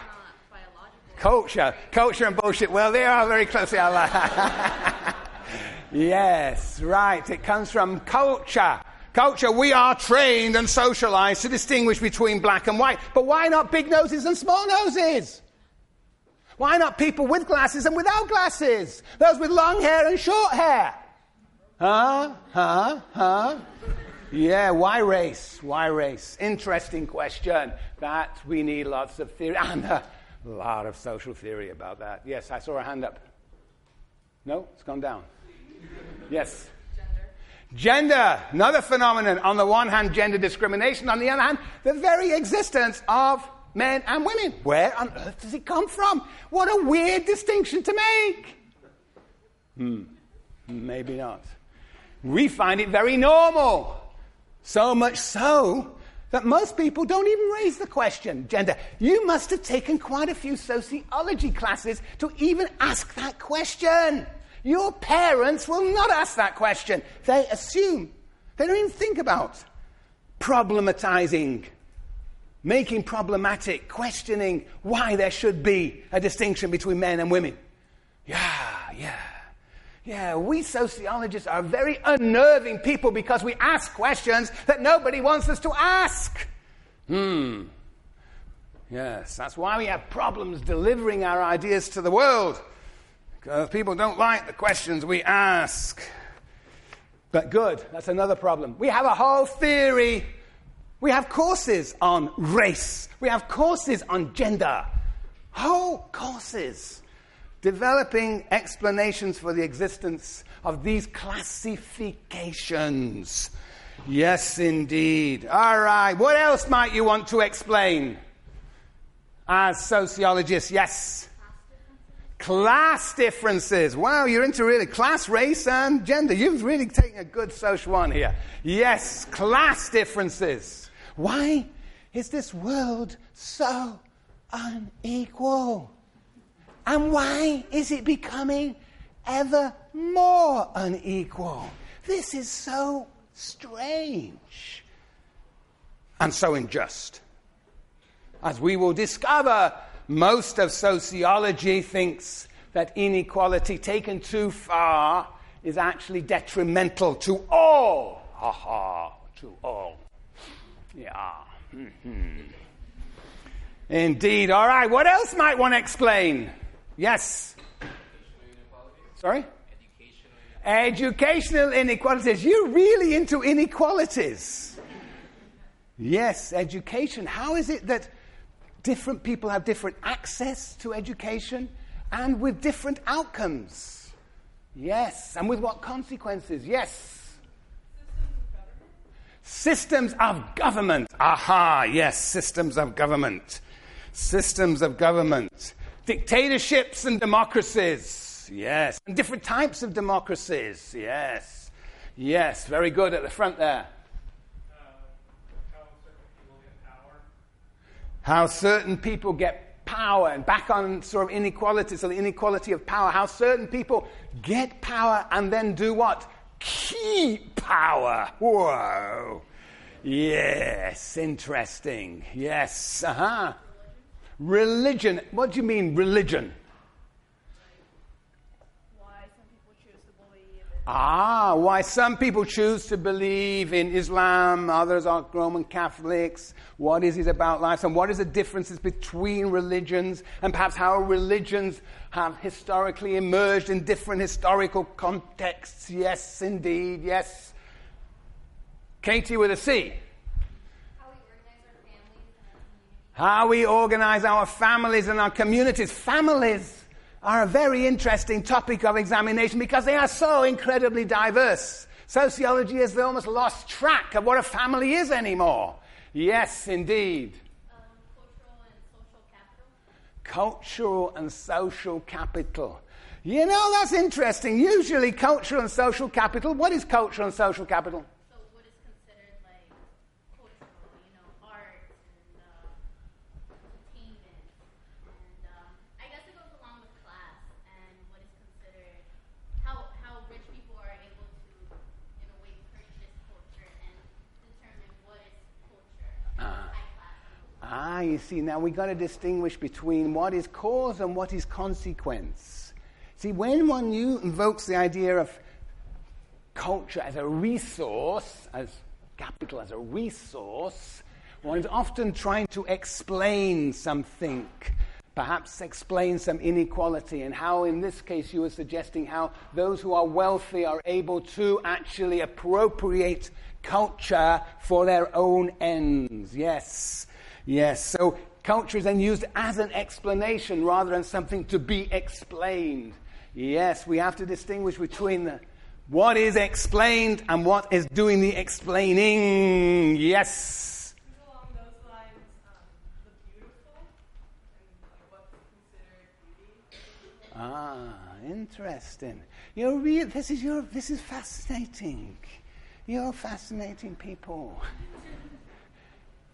biological. Culture. Culture and bullshit. Well, they are very closely allied. yes, right. It comes from culture. Culture, we are trained and socialized to distinguish between black and white. But why not big noses and small noses? Why not people with glasses and without glasses? Those with long hair and short hair? Huh? Huh? Huh? Yeah, why race? Why race? Interesting question. That we need lots of theory and a lot of social theory about that. Yes, I saw a hand up. No, it's gone down. Yes. Gender, gender, another phenomenon. On the one hand, gender discrimination. On the other hand, the very existence of men and women. Where on earth does it come from? What a weird distinction to make. Hmm, maybe not. We find it very normal. So much so that most people don't even raise the question, gender. You must have taken quite a few sociology classes to even ask that question. Your parents will not ask that question. They assume. They don't even think about problematizing, making problematic, questioning why there should be a distinction between men and women. Yeah, yeah. Yeah, we sociologists are very unnerving people because we ask questions that nobody wants us to ask. Hmm. Yes, that's why we have problems delivering our ideas to the world. Because people don't like the questions we ask. But good, that's another problem. We have a whole theory. We have courses on race. We have courses on gender. Whole courses developing explanations for the existence of these classifications. Yes, indeed. All right, what else might you want to explain? As sociologists, yes. Class differences. Wow, you're into really class, race, and gender. You've really taken a good social one here. Yes, class differences. Why is this world so unequal? And why is it becoming ever more unequal? This is so strange and so unjust. As we will discover, most of sociology thinks that inequality taken too far is actually detrimental to all. Ha ha, to all. Yeah. Mhm. Indeed. All right. What else might one explain? Yes. Sorry? Educational inequalities. You're really into inequalities. Yes, education. How is it that different people have different access to education and with different outcomes? Yes. And with what consequences? Yes. Systems of government. Aha, yes, systems of government. Systems of government. Dictatorships and democracies. Yes. And different types of democracies. Yes. Yes, very good at the front there. How certain people get power, and back on sort of inequality, so the inequality of power, how certain people get power and then do what? Keep power. Whoa. Yes, interesting. Yes, uh huh. Religion. What do you mean, religion? Why some people choose to believe in Ah, why some people choose to believe in Islam, others are Roman Catholics. What is it about life? And what is the differences between religions? And perhaps how religions have historically emerged in different historical contexts? Yes, indeed, yes. Katie with a C. How we organize our families and our communities. Families and our communities. Families are a very interesting topic of examination because they are so incredibly diverse. Sociology has almost lost track of what a family is anymore. Yes, indeed. Um, cultural and social capital. Cultural and social capital. You know, that's interesting. Usually, cultural and social capital. What is cultural and social capital? So what is considered like cultural, you know, art and uh, entertainment, and um, I guess it goes along with class and what is considered how how rich people are able to, in a way, purchase culture and determine what is culture, high class. Ah, you see, now we've got to distinguish between what is cause and what is consequence. See, when one invokes the idea of culture as a resource, as capital as a resource, one is often trying to explain something, perhaps explain some inequality, and how, in this case, you were suggesting how those who are wealthy are able to actually appropriate culture for their own ends. Yes, yes. So culture is then used as an explanation rather than something to be explained. Yes, we have to distinguish between the what is explained and what is doing the explaining. Yes. lines, um, the and like what's considered beauty. Ah, interesting. You're real. This is your. This is fascinating. You're fascinating people.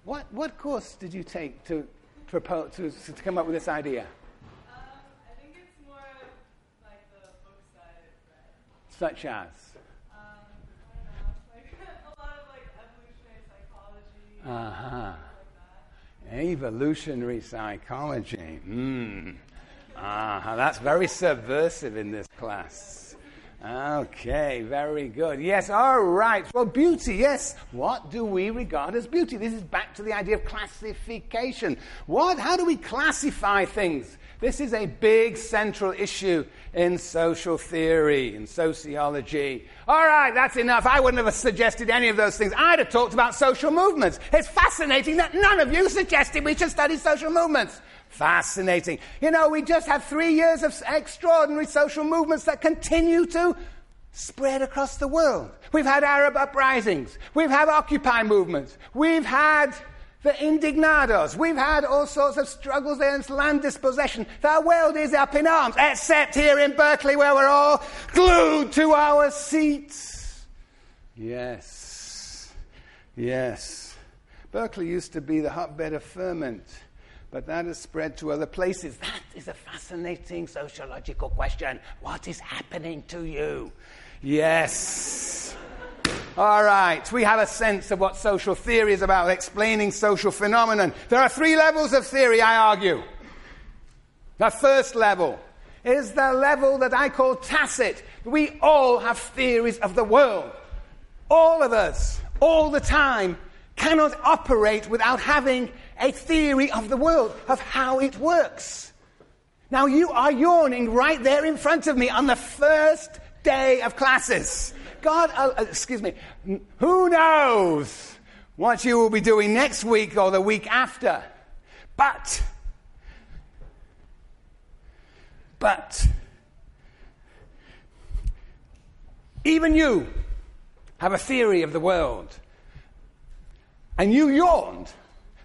What what course did you take to propose to, to come up with this idea? Um, I think it's more like the books that I've read. Such as. Um, I don't know, like a lot of like evolutionary psychology, Uh huh. like. Evolutionary psychology. Hmm. Ah, that's very subversive in this class. Okay, very good. Yes, all right. Well, beauty, yes. What do we regard as beauty? This is back to the idea of classification. What? How do we classify things? This is a big central issue in social theory and sociology. All right, that's enough. I wouldn't have suggested any of those things. I'd have talked about social movements. It's fascinating that none of you suggested we should study social movements. Fascinating. You know, we just had three years of extraordinary social movements that continue to spread across the world. We've had Arab uprisings. We've had Occupy movements. We've had the Indignados. We've had all sorts of struggles against land dispossession. The world is up in arms, except here in Berkeley where we're all glued to our seats. Yes. Yes. Berkeley used to be the hotbed of ferment, but that has spread to other places. That is a fascinating sociological question. What is happening to you? Yes. All right, we have a sense of what social theory is about, explaining social phenomenon. There are three levels of theory, I argue. The first level is the level that I call tacit. We all have theories of the world. All of us, all the time, cannot operate without having a theory of the world, of how it works. Now, you are yawning right there in front of me on the first day of classes. God, uh, uh, excuse me, who knows what you will be doing next week or the week after? But, but, even you have a theory of the world. And you yawned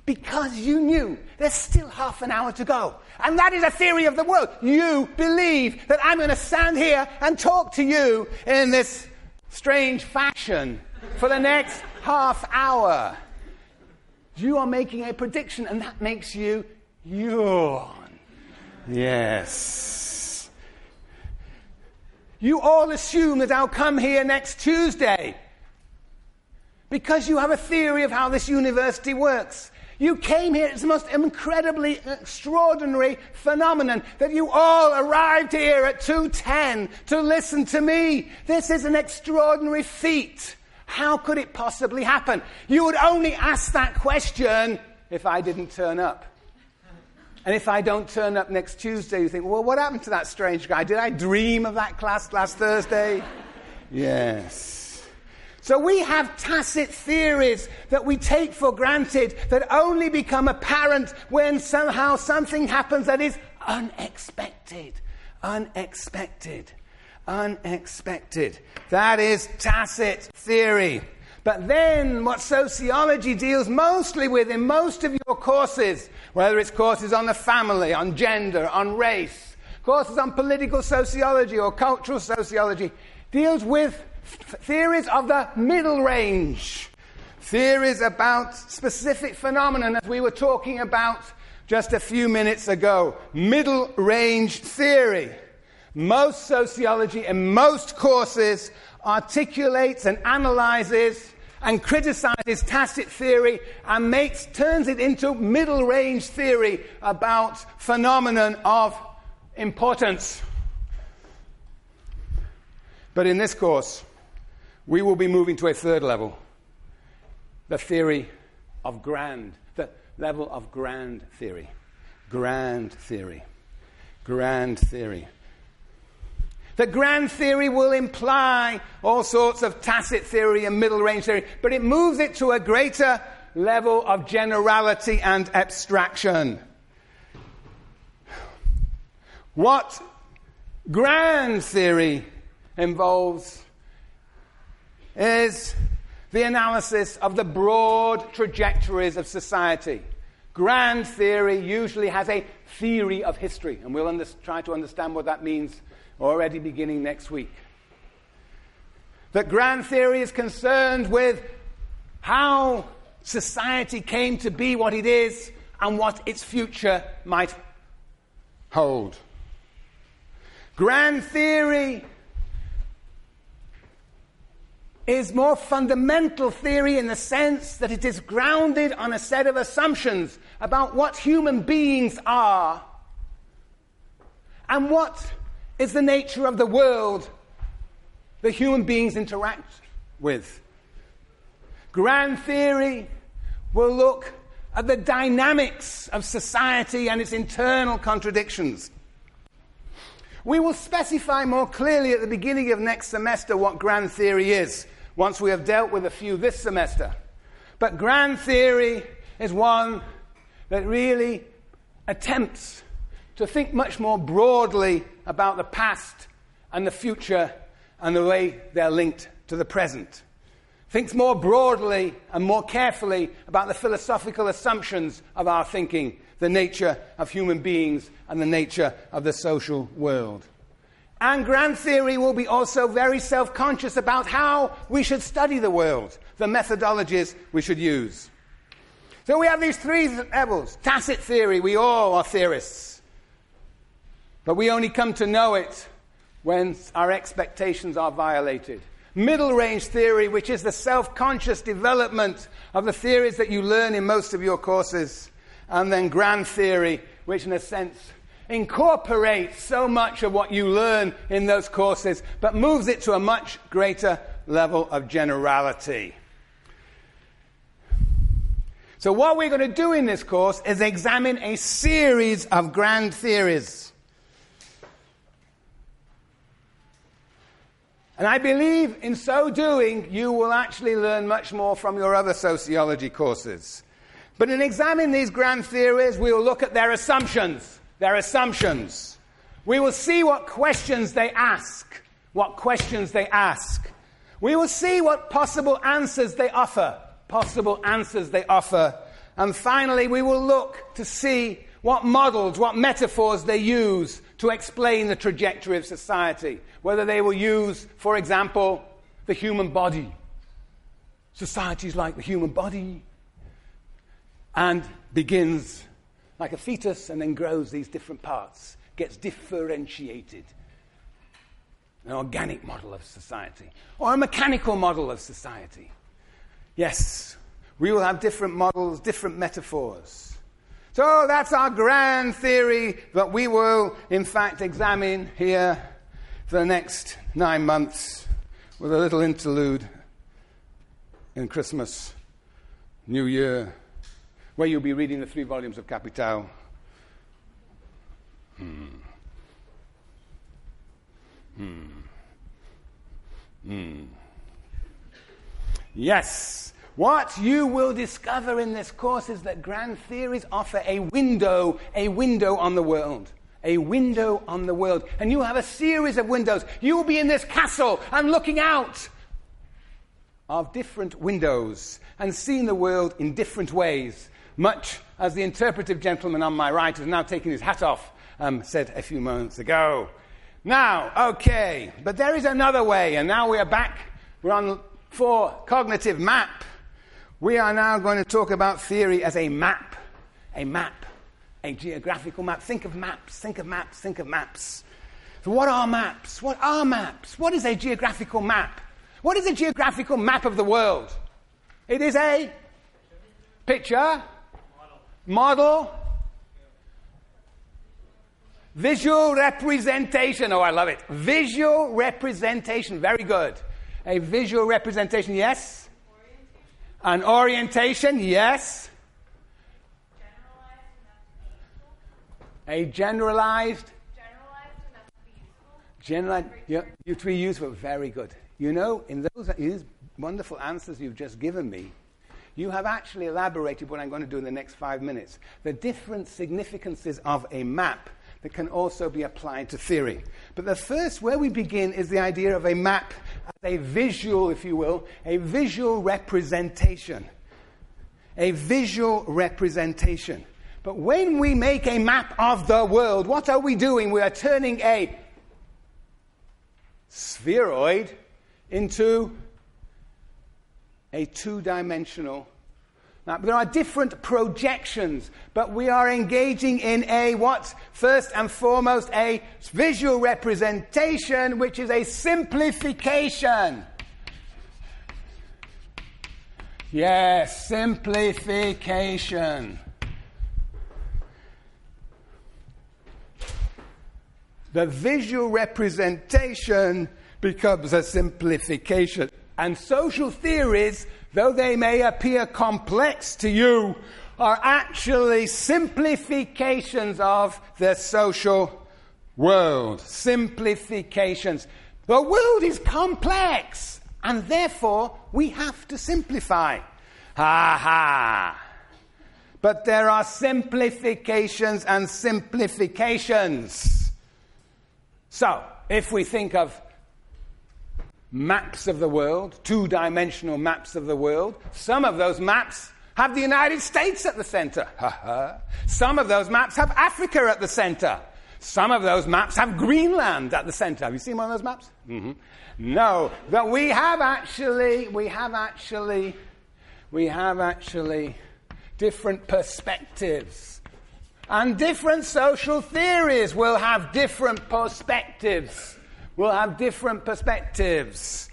because you knew there's still half an hour to go. And that is a theory of the world. You believe that I'm going to stand here and talk to you in this strange fashion for the next half hour. You are making a prediction, and that makes you yawn. Yes. You all assume that I'll come here next Tuesday because you have a theory of how this university works. You came here, it's the most incredibly extraordinary phenomenon that you all arrived here at 210 to listen to me. This is an extraordinary feat. How could it possibly happen? You would only ask that question if I didn't turn up. And if I don't turn up next Tuesday, you think, well, what happened to that strange guy? Did I dream of that class last Thursday? yes. So we have tacit theories that we take for granted that only become apparent when somehow something happens that is unexpected. Unexpected. Unexpected. That is tacit theory. But then what sociology deals mostly with in most of your courses, whether it's courses on the family, on gender, on race, courses on political sociology or cultural sociology, deals with theories of the middle range, theories about specific phenomena, as we were talking about just a few minutes ago. Middle range theory. Most sociology and most courses articulates and analyzes and criticizes tacit theory and makes, turns it into middle range theory about phenomenon of importance. But in this course, we will be moving to a third level the theory of grand, the level of grand theory. Grand theory. Grand theory. The grand theory will imply all sorts of tacit theory and middle range theory, but it moves it to a greater level of generality and abstraction. What grand theory involves is the analysis of the broad trajectories of society. Grand theory usually has a theory of history, and we'll under- try to understand what that means already beginning next week. That grand theory is concerned with how society came to be what it is and what its future might hold. Grand theory is more fundamental theory in the sense that it is grounded on a set of assumptions about what human beings are and what is the nature of the world that human beings interact with. Grand theory will look at the dynamics of society and its internal contradictions. We will specify more clearly at the beginning of next semester what grand theory is once we have dealt with a few this semester. But grand theory is one that really attempts to think much more broadly about the past and the future and the way they're linked to the present. Thinks more broadly and more carefully about the philosophical assumptions of our thinking, the nature of human beings, and the nature of the social world. And grand theory will be also very self conscious about how we should study the world, the methodologies we should use. So we have these three levels. Tacit theory, we all are theorists. But we only come to know it when our expectations are violated. Middle range theory, which is the self conscious development of the theories that you learn in most of your courses. And then grand theory, which in a sense incorporates so much of what you learn in those courses, but moves it to a much greater level of generality. So, what we're going to do in this course is examine a series of grand theories. And I believe in so doing, you will actually learn much more from your other sociology courses. But in examining these grand theories, we will look at their assumptions. Their assumptions. We will see what questions they ask. What questions they ask. We will see what possible answers they offer. Possible answers they offer. And finally, we will look to see what models, what metaphors they use to explain the trajectory of society. Whether they will use, for example, the human body. Societies like the human body. And begins like a fetus and then grows these different parts, gets differentiated. An organic model of society, or a mechanical model of society. Yes, we will have different models, different metaphors. So that's our grand theory that we will, in fact, examine here for the next nine months with a little interlude in Christmas, New Year, where you'll be reading the three volumes of Capital. Hmm. Hmm. Hmm. Yes. What you will discover in this course is that grand theories offer a window, a window on the world. A window on the world. And you have a series of windows. You will be in this castle and looking out of different windows and seeing the world in different ways. Much as the interpretive gentleman on my right, has now taken his hat off, um, said a few moments ago. Now, okay, but there is another way, and now we are back. We're on for cognitive map. We are now going to talk about theory as a map, a map, a geographical map. Think of maps, think of maps, think of maps. So, what are maps? What are maps? What is a geographical map? What is a geographical map of the world? It is a picture, model, visual representation. Oh, I love it. Visual representation. Very good. A visual representation, yes? An orientation, yes. A generalized. Generalized. Yeah, you three useful. Very good. You know, in those, these wonderful answers you've just given me, you have actually elaborated what I'm going to do in the next five minutes. The different significances of a map that can also be applied to theory. But the first, where we begin, is the idea of a map as a visual, if you will, a visual representation. A visual representation. But when we make a map of the world, what are we doing? We are turning a spheroid into a two dimensional now, there are different projections, but we are engaging in a what? First and foremost, a visual representation, which is a simplification. Yes, simplification. The visual representation becomes a simplification. And social theories though they may appear complex to you, are actually simplifications of the social world. Simplifications. The world is complex, and therefore we have to simplify. Ha ha. But there are simplifications and simplifications. So, if we think of maps of the world, two dimensional maps of the world. Some of those maps have the United States at the center. Some of those maps have Africa at the center. Some of those maps have Greenland at the center. Have you seen one of those maps? Mm-hmm. No, but we have actually, we have actually, we have actually different perspectives. And different social theories will have different perspectives will have different perspectives.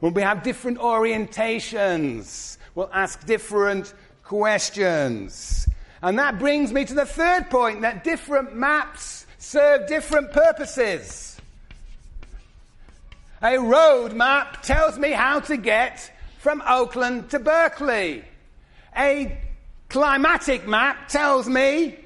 When we have different orientations, we'll ask different questions. And that brings me to the third point that different maps serve different purposes. A road map tells me how to get from Oakland to Berkeley. A climatic map tells me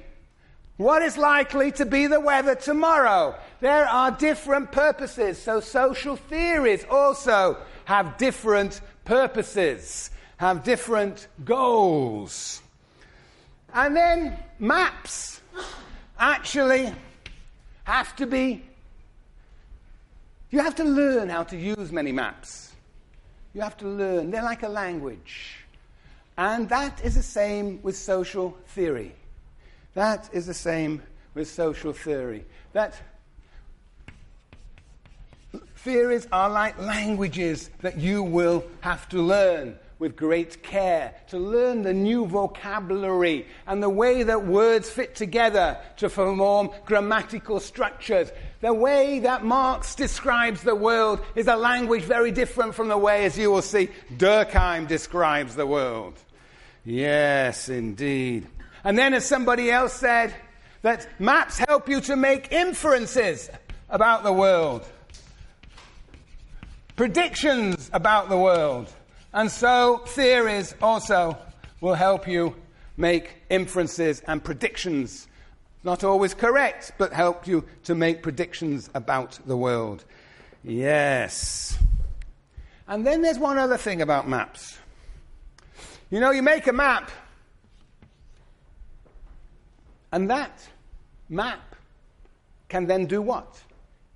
what is likely to be the weather tomorrow. There are different purposes, so social theories also have different purposes, have different goals. And then maps actually have to be, you have to learn how to use many maps. You have to learn. They're like a language. And that is the same with social theory. That is the same with social theory. That theories are like languages that you will have to learn with great care, to learn the new vocabulary and the way that words fit together to form grammatical structures. The way that Marx describes the world is a language very different from the way, as you will see, Durkheim describes the world. Yes, indeed. And then, as somebody else said, that maps help you to make inferences about the world, predictions about the world. And so, theories also will help you make inferences and predictions. Not always correct, but help you to make predictions about the world. Yes. And then there's one other thing about maps. You know, you make a map, and that map can then do what?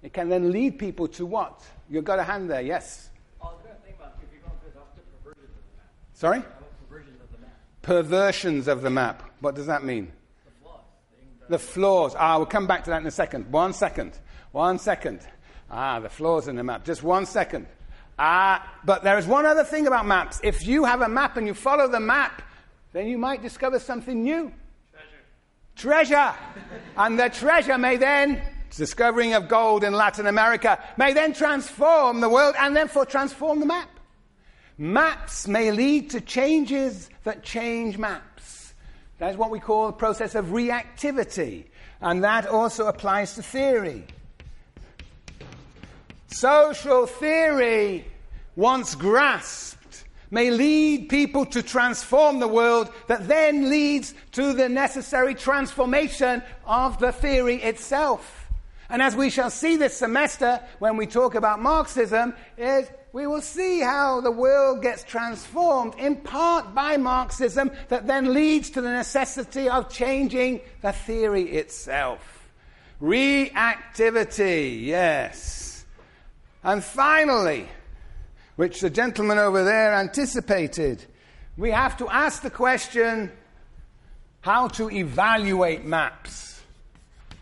It can then lead people to what? You've got a hand there, yes? I was going to think about if you're going to adopt the perversions of the map. Sorry? Perversions of the map? Perversions of the map. What does that mean? The flaws. The flaws. Ah, we'll come back to that in a second. One second. One second. Ah, the flaws in the map. Just one second. Ah, but there is one other thing about maps. If you have a map and you follow the map, then you might discover something new. Treasure. Treasure. and the treasure may then, discovering of gold in Latin America, may then transform the world and therefore transform the map. Maps may lead to changes that change maps. That is what we call the process of reactivity. And that also applies to theory. Social theory, once grasped, may lead people to transform the world that then leads to the necessary transformation of the theory itself. And as we shall see this semester when we talk about Marxism, is we will see how the world gets transformed in part by Marxism that then leads to the necessity of changing the theory itself. Reactivity, yes. And finally, which the gentleman over there anticipated, we have to ask the question how to evaluate maps,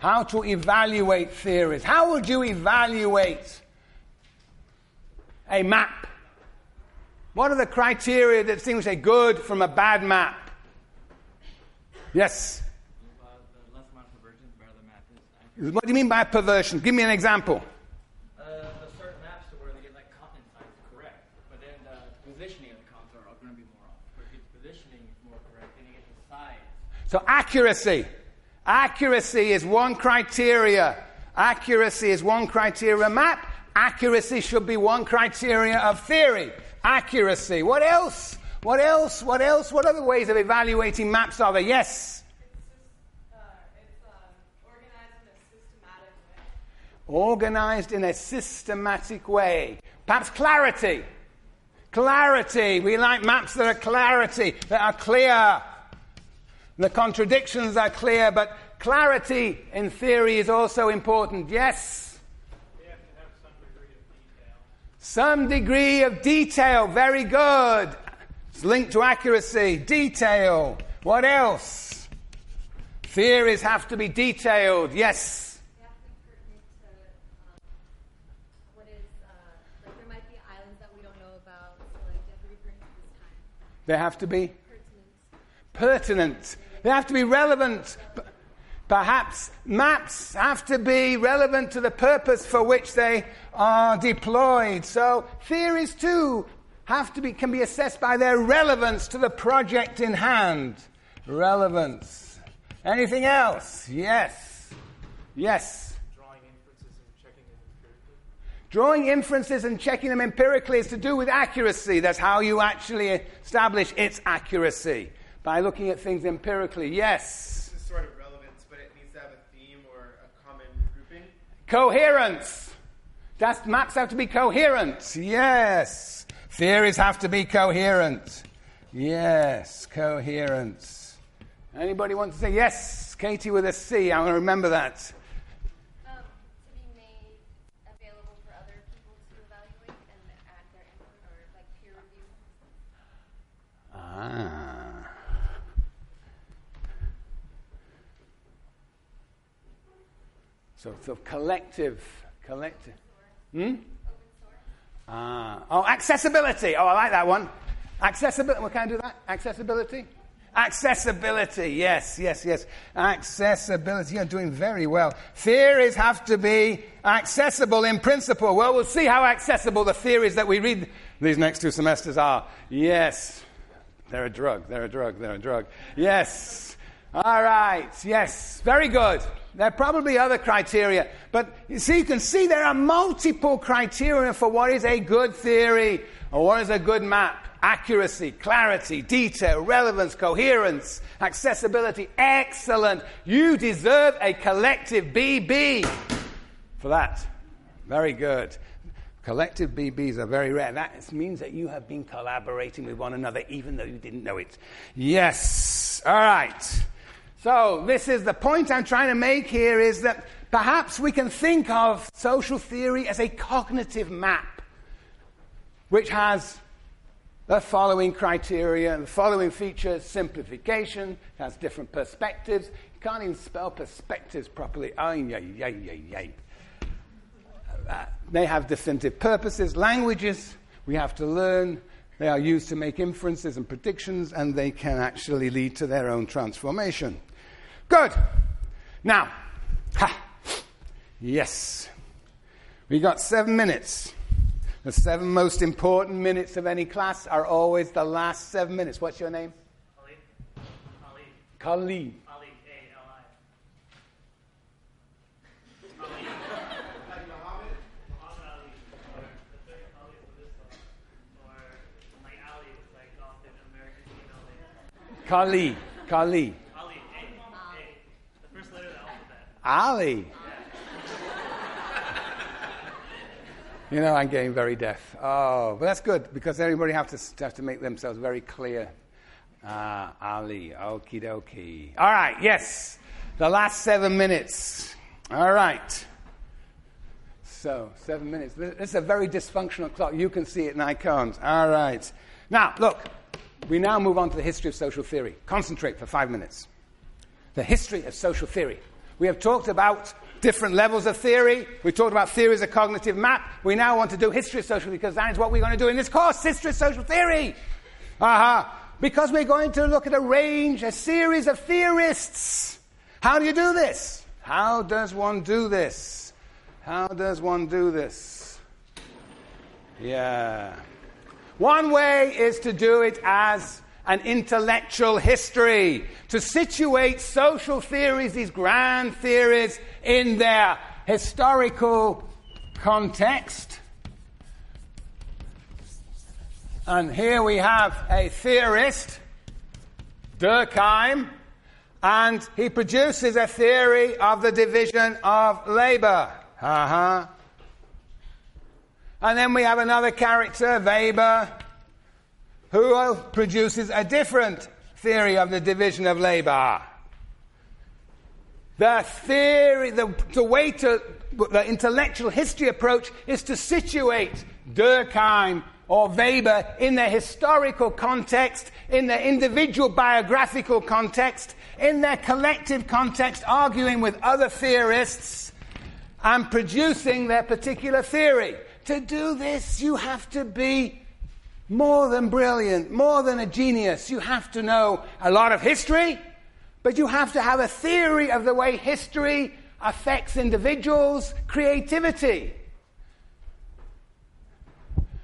how to evaluate theories. How would you evaluate a map? What are the criteria that distinguish a good from a bad map? Yes. Uh, the less amount of perversions, the better the map is. What do you mean by perversion? Give me an example. Uh, the certain maps to where they get like continent size correct, but then the positioning of the continent are going to be more off. The positioning is more correct, then you get the size. So accuracy. Accuracy is one criteria. Accuracy is one criteria map. Accuracy should be one criteria of theory. Accuracy. What else? What else? What else? What other ways of evaluating maps are there? Yes. It's organized in a systematic way. Organized in a systematic way. Perhaps clarity. Clarity. We like maps that are clarity, that are clear. The contradictions are clear, but clarity in theory is also important. Yes? They have to have some degree of detail. Some degree of detail. Very good. It's linked to accuracy. Detail. What else? Theories have to be detailed. Yes. They have to be pertinent um, what is, uh, like there might be islands that we don't know about, so like they have to be pertinent to this time. They have to be Pertinent. They have to be relevant. Perhaps maps have to be relevant to the purpose for which they are deployed. So theories too have to be, can be assessed by their relevance to the project in hand. Relevance. Anything else? Yes. Yes. Drawing inferences and checking them empirically. Drawing inferences and checking them empirically is to do with accuracy. That's how you actually establish its accuracy by looking at things empirically. Yes. This is sort of relevance, but it needs to have a theme or a common grouping. Coherence. That's, maps have to be coherent. Yes. Theories have to be coherent. Yes, coherence. Anybody want to say yes? Katie with a C. I want to remember that. Um, to be made available for other people to evaluate and add their input or like peer review. Ah. So, so collective, collective. Hmm? Ah. Oh, accessibility. Oh, I like that one. Accessibility. Well, can I do that? Accessibility? Accessibility. Yes, yes, yes. Accessibility. You're doing very well. Theories have to be accessible in principle. Well, we'll see how accessible the theories that we read these next two semesters are. Yes. They're a drug. They're a drug. They're a drug. Yes. All right. Yes. Very good. There are probably other criteria. But you see, you can see there are multiple criteria for what is a good theory or what is a good map. Accuracy, clarity, detail, relevance, coherence, accessibility. Excellent. You deserve a collective BB for that. Very good. Collective BBs are very rare. That means that you have been collaborating with one another even though you didn't know it. Yes. All right. So, this is the point I'm trying to make here is that perhaps we can think of social theory as a cognitive map which has the following criteria and the following features simplification, it has different perspectives. You can't even spell perspectives properly. Ay, ay, ay, ay, ay. Uh, they have distinctive purposes, languages we have to learn. They are used to make inferences and predictions, and they can actually lead to their own transformation. Good. Now, ha, yes, we got seven minutes. The seven most important minutes of any class are always the last seven minutes. What's your name? Kali. Kali. Kali. Ali. Ali. Khalid. Ali. A Ali. You know, I'm getting very deaf. Oh, but that's good because everybody have to have to make themselves very clear. Ah, Ali. Okie dokie. All right. Yes. The last seven minutes. All right. So, seven minutes. This is a very dysfunctional clock. You can see it and I can't. All right. Now, look. We now move on to the history of social theory. Concentrate for five minutes. The history of social theory. We have talked about different levels of theory. We talked about theory as a cognitive map. We now want to do history of social because that is what we're going to do in this course history of social theory. Aha. Uh-huh. Because we're going to look at a range, a series of theorists. How do you do this? How does one do this? How does one do this? Yeah. One way is to do it as an intellectual history, to situate social theories, these grand theories, in their historical context. And here we have a theorist, Durkheim, and he produces a theory of the division of labor. Uh-huh. And then we have another character, Weber, who produces a different theory of the division of labor. The theory, the, the way to, the intellectual history approach is to situate Durkheim or Weber in their historical context, in their individual biographical context, in their collective context, arguing with other theorists and producing their particular theory. To do this, you have to be more than brilliant, more than a genius. You have to know a lot of history, but you have to have a theory of the way history affects individuals' creativity.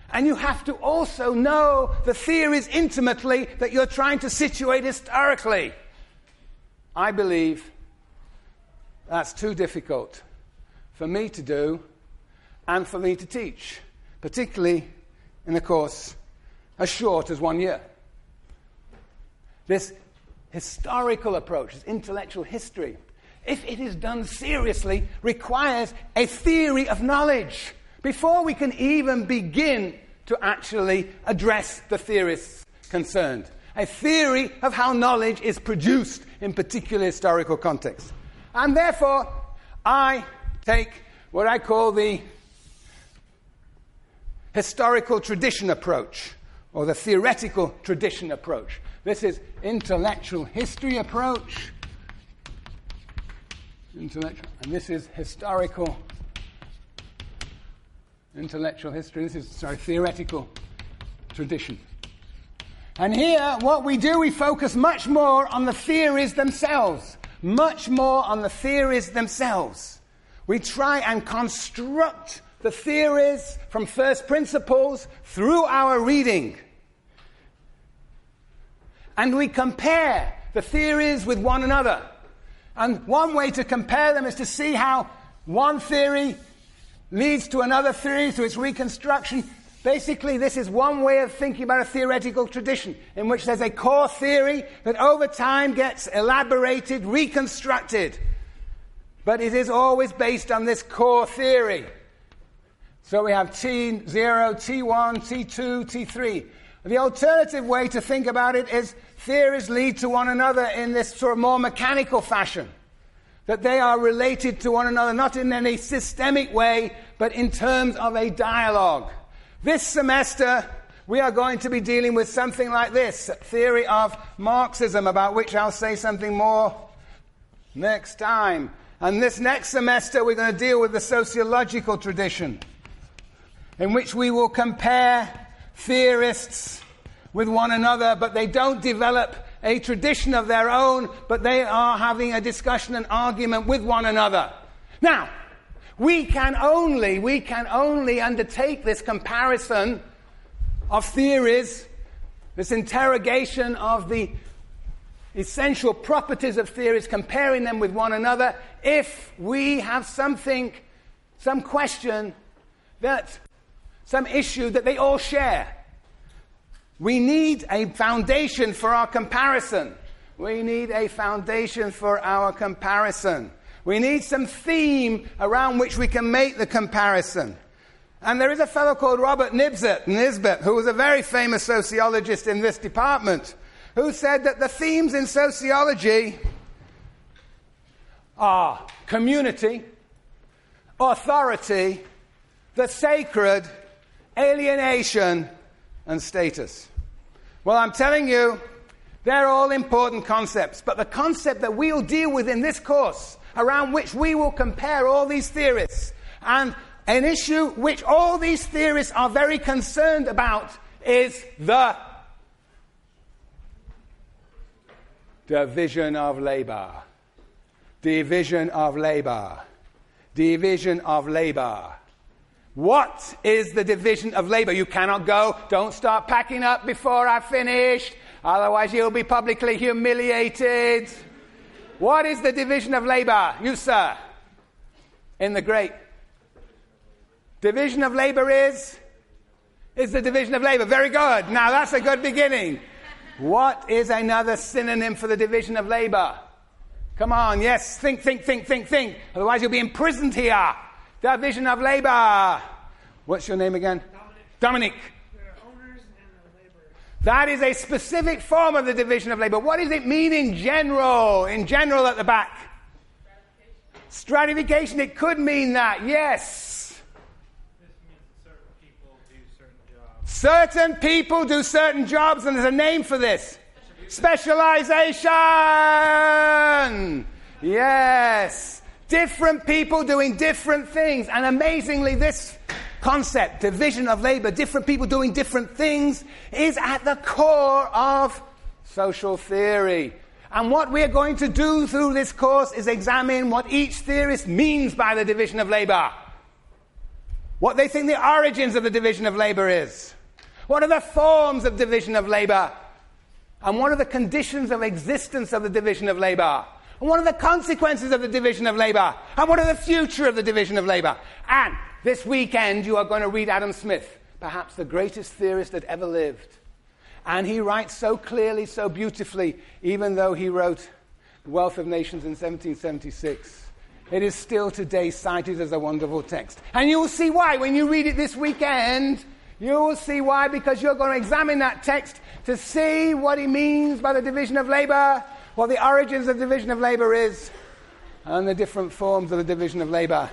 And you have to also know the theories intimately that you're trying to situate historically. I believe that's too difficult for me to do and for me to teach, particularly in a course as short as one year. This historical approach, this intellectual history, if it is done seriously, requires a theory of knowledge before we can even begin to actually address the theorists concerned. A theory of how knowledge is produced in particular historical contexts. And therefore, I take what I call the historical tradition approach or the theoretical tradition approach. This is intellectual history approach. Intellectual, and this is historical intellectual history. This is sorry, theoretical tradition. And here, what we do, we focus much more on the theories themselves, much more on the theories themselves. We try and construct the theories from first principles through our reading. And we compare the theories with one another. And one way to compare them is to see how one theory leads to another theory, to its reconstruction. Basically, this is one way of thinking about a theoretical tradition in which there's a core theory that over time gets elaborated, reconstructed. But it is always based on this core theory. So we have T0, T1, T2, T3. The alternative way to think about it is theories lead to one another in this sort of more mechanical fashion that they are related to one another, not in any systemic way, but in terms of a dialogue. This semester, we are going to be dealing with something like this theory of Marxism, about which I'll say something more next time. And this next semester, we're going to deal with the sociological tradition, in which we will compare theorists with one another, but they don't develop a tradition of their own, but they are having a discussion and argument with one another. Now, we can only, we can only undertake this comparison of theories, this interrogation of the essential properties of theories, comparing them with one another, if we have something, some question that, some issue that they all share. We need a foundation for our comparison. We need a foundation for our comparison. We need some theme around which we can make the comparison. And there is a fellow called Robert Nibset, Nisbet, who was a very famous sociologist in this department, who said that the themes in sociology are community, authority, the sacred, alienation, and status. Well, I'm telling you, they're all important concepts, but the concept that we'll deal with in this course, around which we will compare all these theorists, and an issue which all these theorists are very concerned about is the division of labor. Division of labor. Division of labor. What is the division of labor? You cannot go. Don't start packing up before I've finished. Otherwise, you'll be publicly humiliated. What is the division of labor? You, sir. In the great division of labor is? Is the division of labor. Very good. Now, that's a good beginning. What is another synonym for the division of labor? Come on, yes, think, think, think, think, think. Otherwise, you'll be imprisoned here. Division of labor. What's your name again? Dominic. Dominic. That is a specific form of the division of labor. What does it mean in general? In general, at the back? Stratification. Stratification. It could mean that, yes. Certain people, do certain, jobs. certain people do certain jobs, and there's a name for this. Specialization. Yes. Different people doing different things. And amazingly, this concept, division of labor, different people doing different things, is at the core of social theory. And what we're going to do through this course is examine what each theorist means by the division of labor. What they think the origins of the division of labor is. What are the forms of division of labor? And what are the conditions of existence of the division of labor? And what are the consequences of the division of labor? And what are the future of the division of labor? And this weekend you are going to read Adam Smith, perhaps the greatest theorist that ever lived. And he writes so clearly, so beautifully, even though he wrote The Wealth of Nations in 1776. It is still today cited as a wonderful text. And you will see why when you read it this weekend. You will see why, because you're going to examine that text to see what he means by the division of labor, what the origins of division of labor is, and the different forms of the division of labor.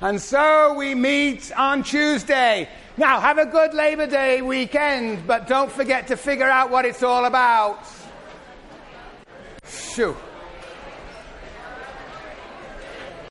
And so we meet on Tuesday. Now, have a good Labor Day weekend, but don't forget to figure out what it's all about. Shoo.